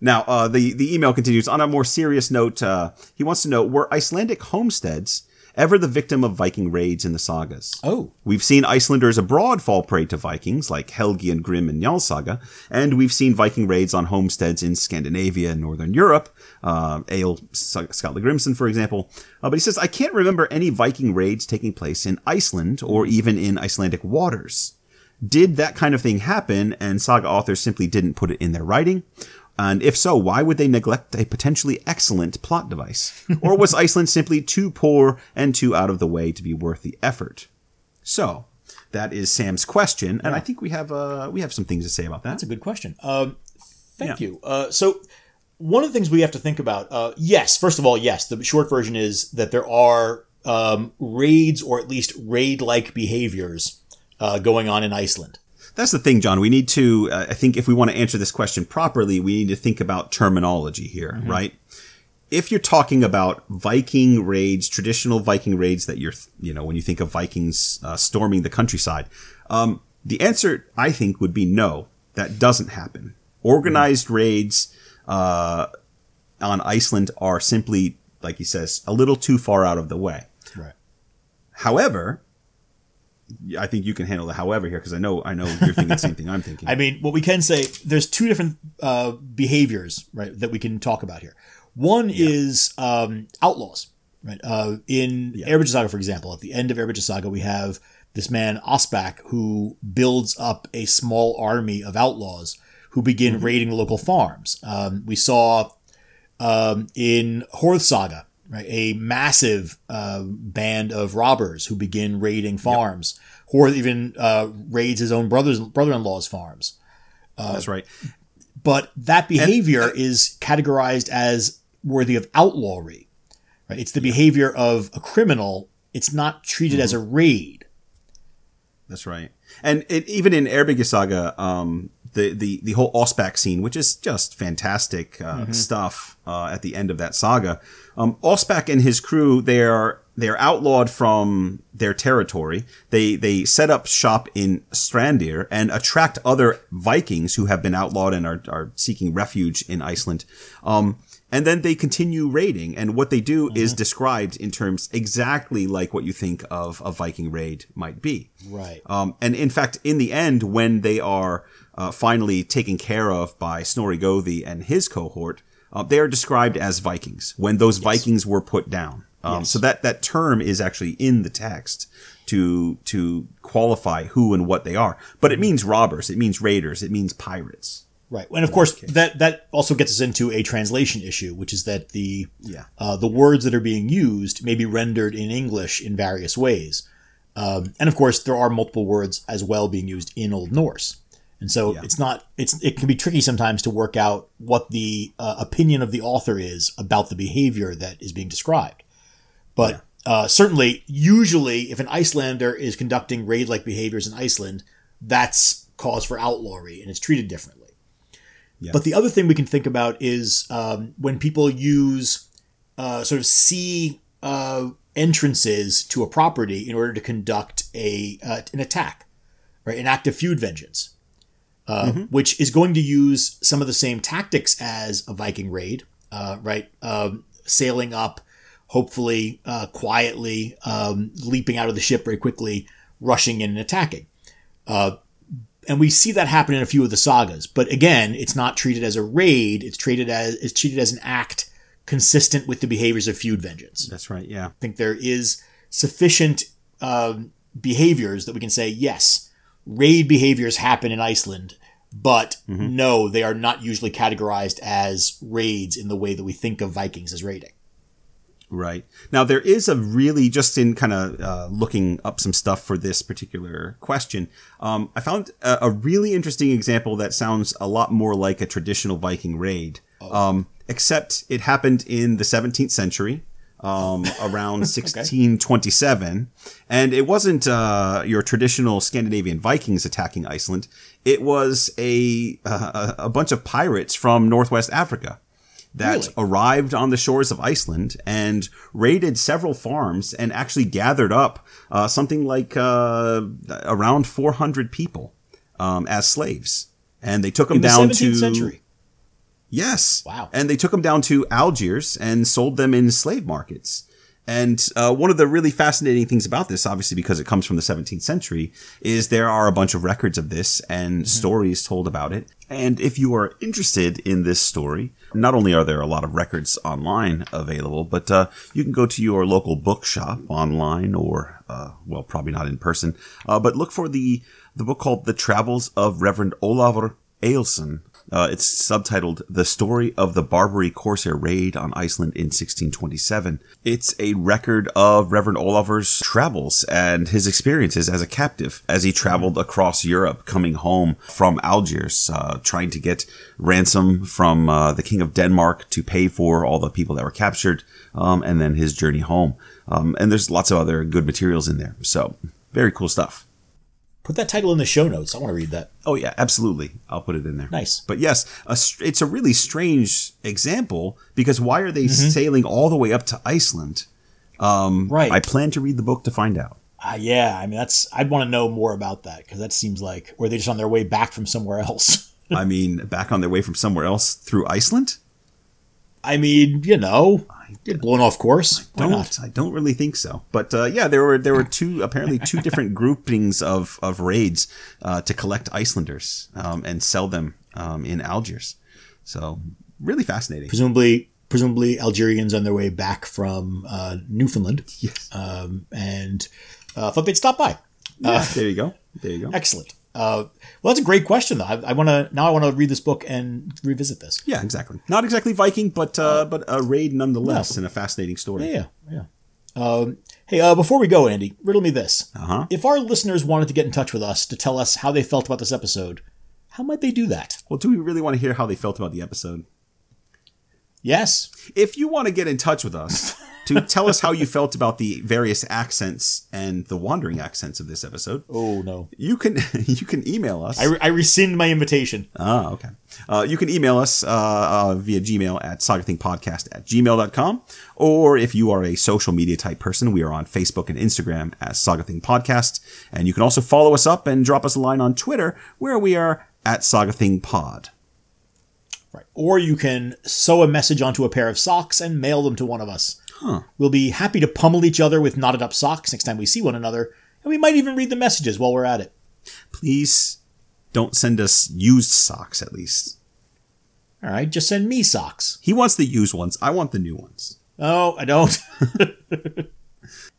B: Now, uh, the, the email continues. On a more serious note, uh, he wants to know Were Icelandic homesteads ever the victim of Viking raids in the sagas?
A: Oh.
B: We've seen Icelanders abroad fall prey to Vikings, like Helgi and Grim in Njal saga, and we've seen Viking raids on homesteads in Scandinavia and Northern Europe, uh, Ale Scotland Grimson, for example. Uh, but he says, I can't remember any Viking raids taking place in Iceland or even in Icelandic waters did that kind of thing happen and saga authors simply didn't put it in their writing? And if so, why would they neglect a potentially excellent plot device? or was Iceland simply too poor and too out of the way to be worth the effort? So, that is Sam's question, and I think we have uh, we have some things to say about that.
A: That's a good question. Um, thank
B: Yeah.
A: you. Uh, so one of the things we have to think about, uh, yes, first of all, yes, the short version is that there are um, raids or at least raid-like behaviors uh, going on in Iceland.
B: That's the thing, John. We need to, uh, I think, if we want to answer this question properly, we need to think about terminology here, right? If you're talking about Viking raids, traditional Viking raids that you're, you know, when you think of Vikings uh, storming the countryside, um, the answer, I think, would be no. That doesn't happen. Organized raids uh, on Iceland are simply, like he says, a little too far out of the way.
A: Right.
B: However, I think you can handle the however here because I know I know you're thinking the same thing I'm thinking.
A: I mean, what we can say, there's two different uh, behaviors, right, that we can talk about here. One is um, outlaws, right? Uh, in
B: Yeah.
A: Saga, for example, at the end of Eyrbyggja Saga, we have this man Ospak who builds up a small army of outlaws who begin raiding local farms. Um, we saw um, in Horth Saga, right, a massive uh, band of robbers who begin raiding farms. Horth even uh, raids his own brothers brother-in-law's farms.
B: That's right.
A: But that behavior is categorized as worthy of outlawry. Right? It's the behavior of a criminal. It's not treated as a raid.
B: That's right. And it, even in Eyrbyggja Saga, um, the, the, the whole Ospak scene, which is just fantastic uh, stuff uh, at the end of that saga, um, Ospak and his crew, they are they're outlawed from their territory. They they set up shop in Strandir and attract other Vikings who have been outlawed and are, are seeking refuge in Iceland. Um, and then they continue raiding, and what they do is described in terms exactly like what you think of a Viking raid might be.
A: Right.
B: Um, and in fact, in the end, when they are uh, finally taken care of by Snorri Gothi and his cohort, uh, they are described as Vikings when those Vikings were put down. Um, So that that term is actually in the text to to qualify who and what they are. But it means robbers, it means raiders, it means pirates.
A: Right. And of course, that that also gets us into a translation issue, which is that the
B: Yeah.
A: uh, the words that are being used may be rendered in English in various ways, um, and of course, there are multiple words as well being used in Old Norse, and so
B: Yeah.
A: it's not it's it can be tricky sometimes to work out what the uh, opinion of the author is about the behavior that is being described, but. Uh, certainly, usually, if an Icelander is conducting raid-like behaviors in Iceland, that's cause for outlawry, and it's treated differently. But the other thing we can think about is um, when people use uh, sort of sea uh, entrances to a property in order to conduct a uh, an attack, right? An act of feud vengeance, uh, which is going to use some of the same tactics as a Viking raid, uh, right? Um, sailing up, hopefully uh, quietly, um, leaping out of the ship very quickly, rushing in and attacking and we see that happen in a few of the sagas. But again, it's not treated as a raid. It's treated as it's treated as an act consistent with the behaviors of feud vengeance.
B: That's right. Yeah.
A: I think there is sufficient um, behaviors that we can say yes, raid behaviors happen in Iceland, but no, they are not usually categorized as raids in the way that we think of Vikings as raiding.
B: Right. Now, there is a really, just in kind of uh, looking up some stuff for this particular question, um, I found a, a really interesting example that sounds a lot more like a traditional Viking raid, um, except it happened in the 17th century. Um, around 1627, and it wasn't uh, your traditional Scandinavian Vikings attacking Iceland. It was a uh, a bunch of pirates from Northwest Africa that
A: Really?
B: arrived on the shores of Iceland and raided several farms and actually gathered up uh, something like uh, around 400 people um, as slaves. And they took them
A: In the
B: down
A: 17th
B: to
A: century.
B: Yes.
A: Wow.
B: And they took them down to Algiers and sold them in slave markets. And uh, one of the really fascinating things about this, obviously because it comes from the 17th century, is there are a bunch of records of this and stories told about it. And if you are interested in this story, not only are there a lot of records online available, but uh, you can go to your local bookshop online or, uh, well, probably not in person, uh, but look for the, the book called The Travels of Reverend Olafur Egilsson Uh, it's subtitled "The Story of the Barbary Corsair Raid on Iceland in 1627." It's a record of Reverend Olafur's travels and his experiences as a captive as he traveled across Europe, coming home from Algiers, uh, trying to get ransom from uh, the King of Denmark to pay for all the people that were captured, um, and then his journey home. Um, and there's lots of other good materials in there. So very cool stuff.
A: Put that title in the show notes. I want to read that.
B: Oh yeah, absolutely. I'll put it in there.
A: Nice.
B: But yes, a, it's a really strange example because why are they sailing all the way up to Iceland? Um,
A: Right.
B: I plan to read the book to find out.
A: Uh, yeah, I mean that's. I'd want to know more about that because that seems like, or they just on their way back from somewhere else.
B: I mean, back on their way from somewhere else through Iceland.
A: I mean, you know, get blown off course. Why
B: Don't
A: not?
B: I don't really think so. But uh, yeah, there were there were two apparently two different groupings of of raids uh, to collect Icelanders um, and sell them um, in Algiers. So really fascinating.
A: Presumably, presumably Algerians on their way back from uh, Newfoundland,
B: Yes.
A: um, and uh, thought they'd stop by.
B: Yeah, there you go. There you go.
A: Excellent. Uh, well, that's a great question, though. I, I want to now. I want to read this book and revisit this.
B: Yeah, exactly. Not exactly Viking, but uh, but a raid nonetheless, and a fascinating story.
A: Yeah, yeah. Um, hey, uh, before we go, Andy, riddle me this:
B: Uh-huh.
A: If our listeners wanted to get in touch with us to tell us how they felt about this episode, how might they do that?
B: Well, do we really want to hear how they felt about the episode?
A: Yes,
B: If you want to get in touch with us to tell us how you felt about the various accents and the wandering accents of this episode,
A: Oh no,
B: you can you can email us.
A: I, re- I rescind my invitation.
B: Ah, okay. Uh, you can email us uh, uh, via Gmail at sagathingpodcast at gmail.com. Or if you are a social media type person, we are on Facebook and Instagram as Sagathing Podcast. And you can also follow us up and drop us a line on Twitter where we are at Sagathing Pod.
A: Right. Or you can sew a message onto a pair of socks and mail them to one of us. We'll be happy to pummel each other with knotted up socks next time we see one another, and we might even read the messages while we're at it.
B: Please don't send us used socks, at least.
A: All right, just send me socks.
B: He wants the used ones. I want the new ones.
A: Oh, I don't.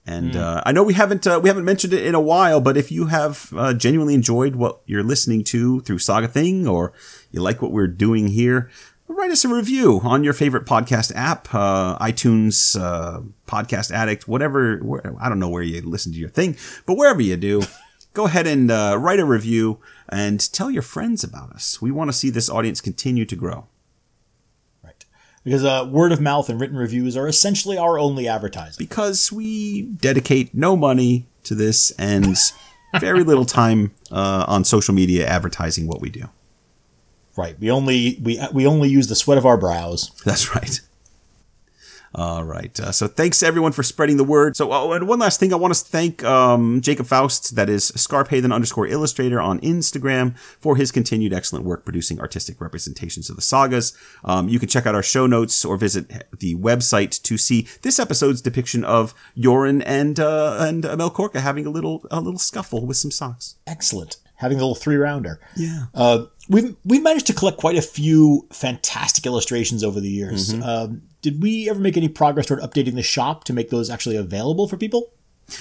B: And uh, I know we haven't uh, we haven't mentioned it in a while, but if you have uh, genuinely enjoyed what you're listening to through Saga Thing, or you like what we're doing here, write us a review on your favorite podcast app, uh, iTunes, uh, Podcast Addict, whatever. Where, I don't know where you listen to your thing, but wherever you do, go ahead and uh, write a review and tell your friends about us. We want to see this audience continue to grow.
A: right. Because uh, word of mouth and written reviews are essentially our only advertising.
B: because we dedicate no money to this and very little time uh, on social media advertising what we do.
A: Right. We only we we only use the sweat of our brows.
B: That's right. All right. Uh, so thanks everyone for spreading the word. So, oh, and one last thing, I want to thank um, Jacob Faust, that is Scarpathan underscore illustrator on Instagram, for his continued excellent work producing artistic representations of the sagas. Um, you can check out our show notes or visit the website to see this episode's depiction of Jorunn and uh, and Melkorka having a little a little scuffle with some socks.
A: Excellent. Having a little three rounder.
B: Yeah.
A: Uh, we've we've managed to collect quite a few fantastic illustrations over the years. Um, did we ever make any progress toward updating the shop to make those actually available for people?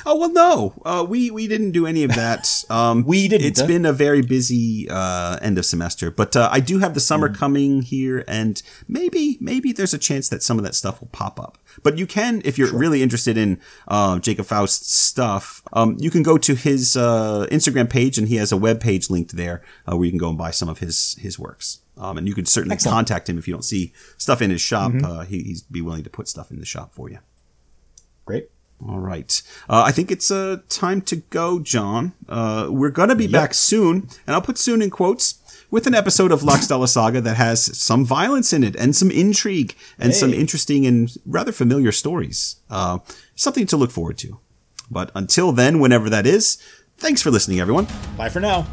B: Oh well, no, uh, we we didn't do any of that. Um,
A: We didn't,
B: It's
A: huh?
B: been a very busy uh, end of semester, but uh, I do have the summer coming here, and maybe maybe there's a chance that some of that stuff will pop up. But you can, if you're really interested in uh, Jacob Faust's stuff, um, you can go to his uh, Instagram page, and he has a web page linked there uh, where you can go and buy some of his his works. Um, and you can certainly
A: Excellent.
B: contact him if you don't see stuff in his shop. Uh, he, he'd be willing to put stuff in the shop for you.
A: Great.
B: All right. Uh, I think it's uh, time to go, John. Uh, we're going to be back soon, and I'll put soon in quotes, with an episode of Laxdaela Saga that has some violence in it and some intrigue and some interesting and rather familiar stories. Uh, something to look forward to. But until then, whenever that is, thanks for listening, everyone.
A: Bye for now.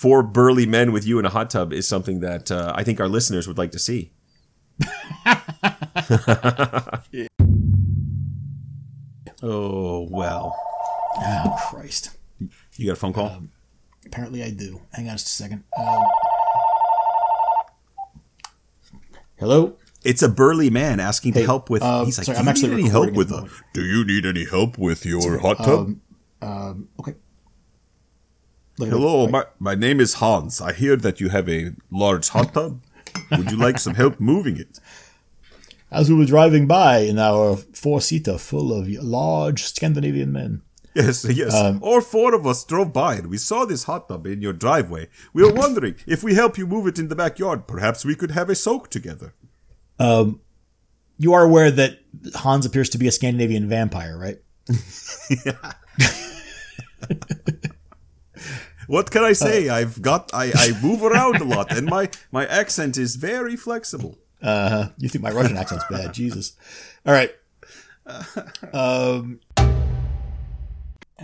D: Four burly men with you in a hot tub is something that uh, I think our listeners would like to see.
B: Oh well.
A: Oh, Christ.
B: You got a phone call?
A: Apparently I do. Hang on just a second. Um, hello?
B: it's a burly man asking to help with.
A: uh,
B: he's like,
A: sorry,
B: "Do
A: I'm
B: you
A: actually
B: need any help with?
A: the
B: A, do you need any help with your hot tub?
A: Um, okay.
B: Hello, my, my name is Hans. I hear that you have a large hot tub. Would you like some help moving it?
A: As we were driving by in our four seater full of large Scandinavian men.
B: Yes, yes. All four of us drove by and we saw this hot tub in your driveway. We were wondering if we help you move it in the backyard, perhaps we could have a soak together.
A: Um, You are aware that Hans appears to be a Scandinavian vampire, right?
B: What can I say? I've got I, I move around a lot and my, my accent is very flexible.
A: Uh, you think my Russian accent's bad? Jesus. All right. Um,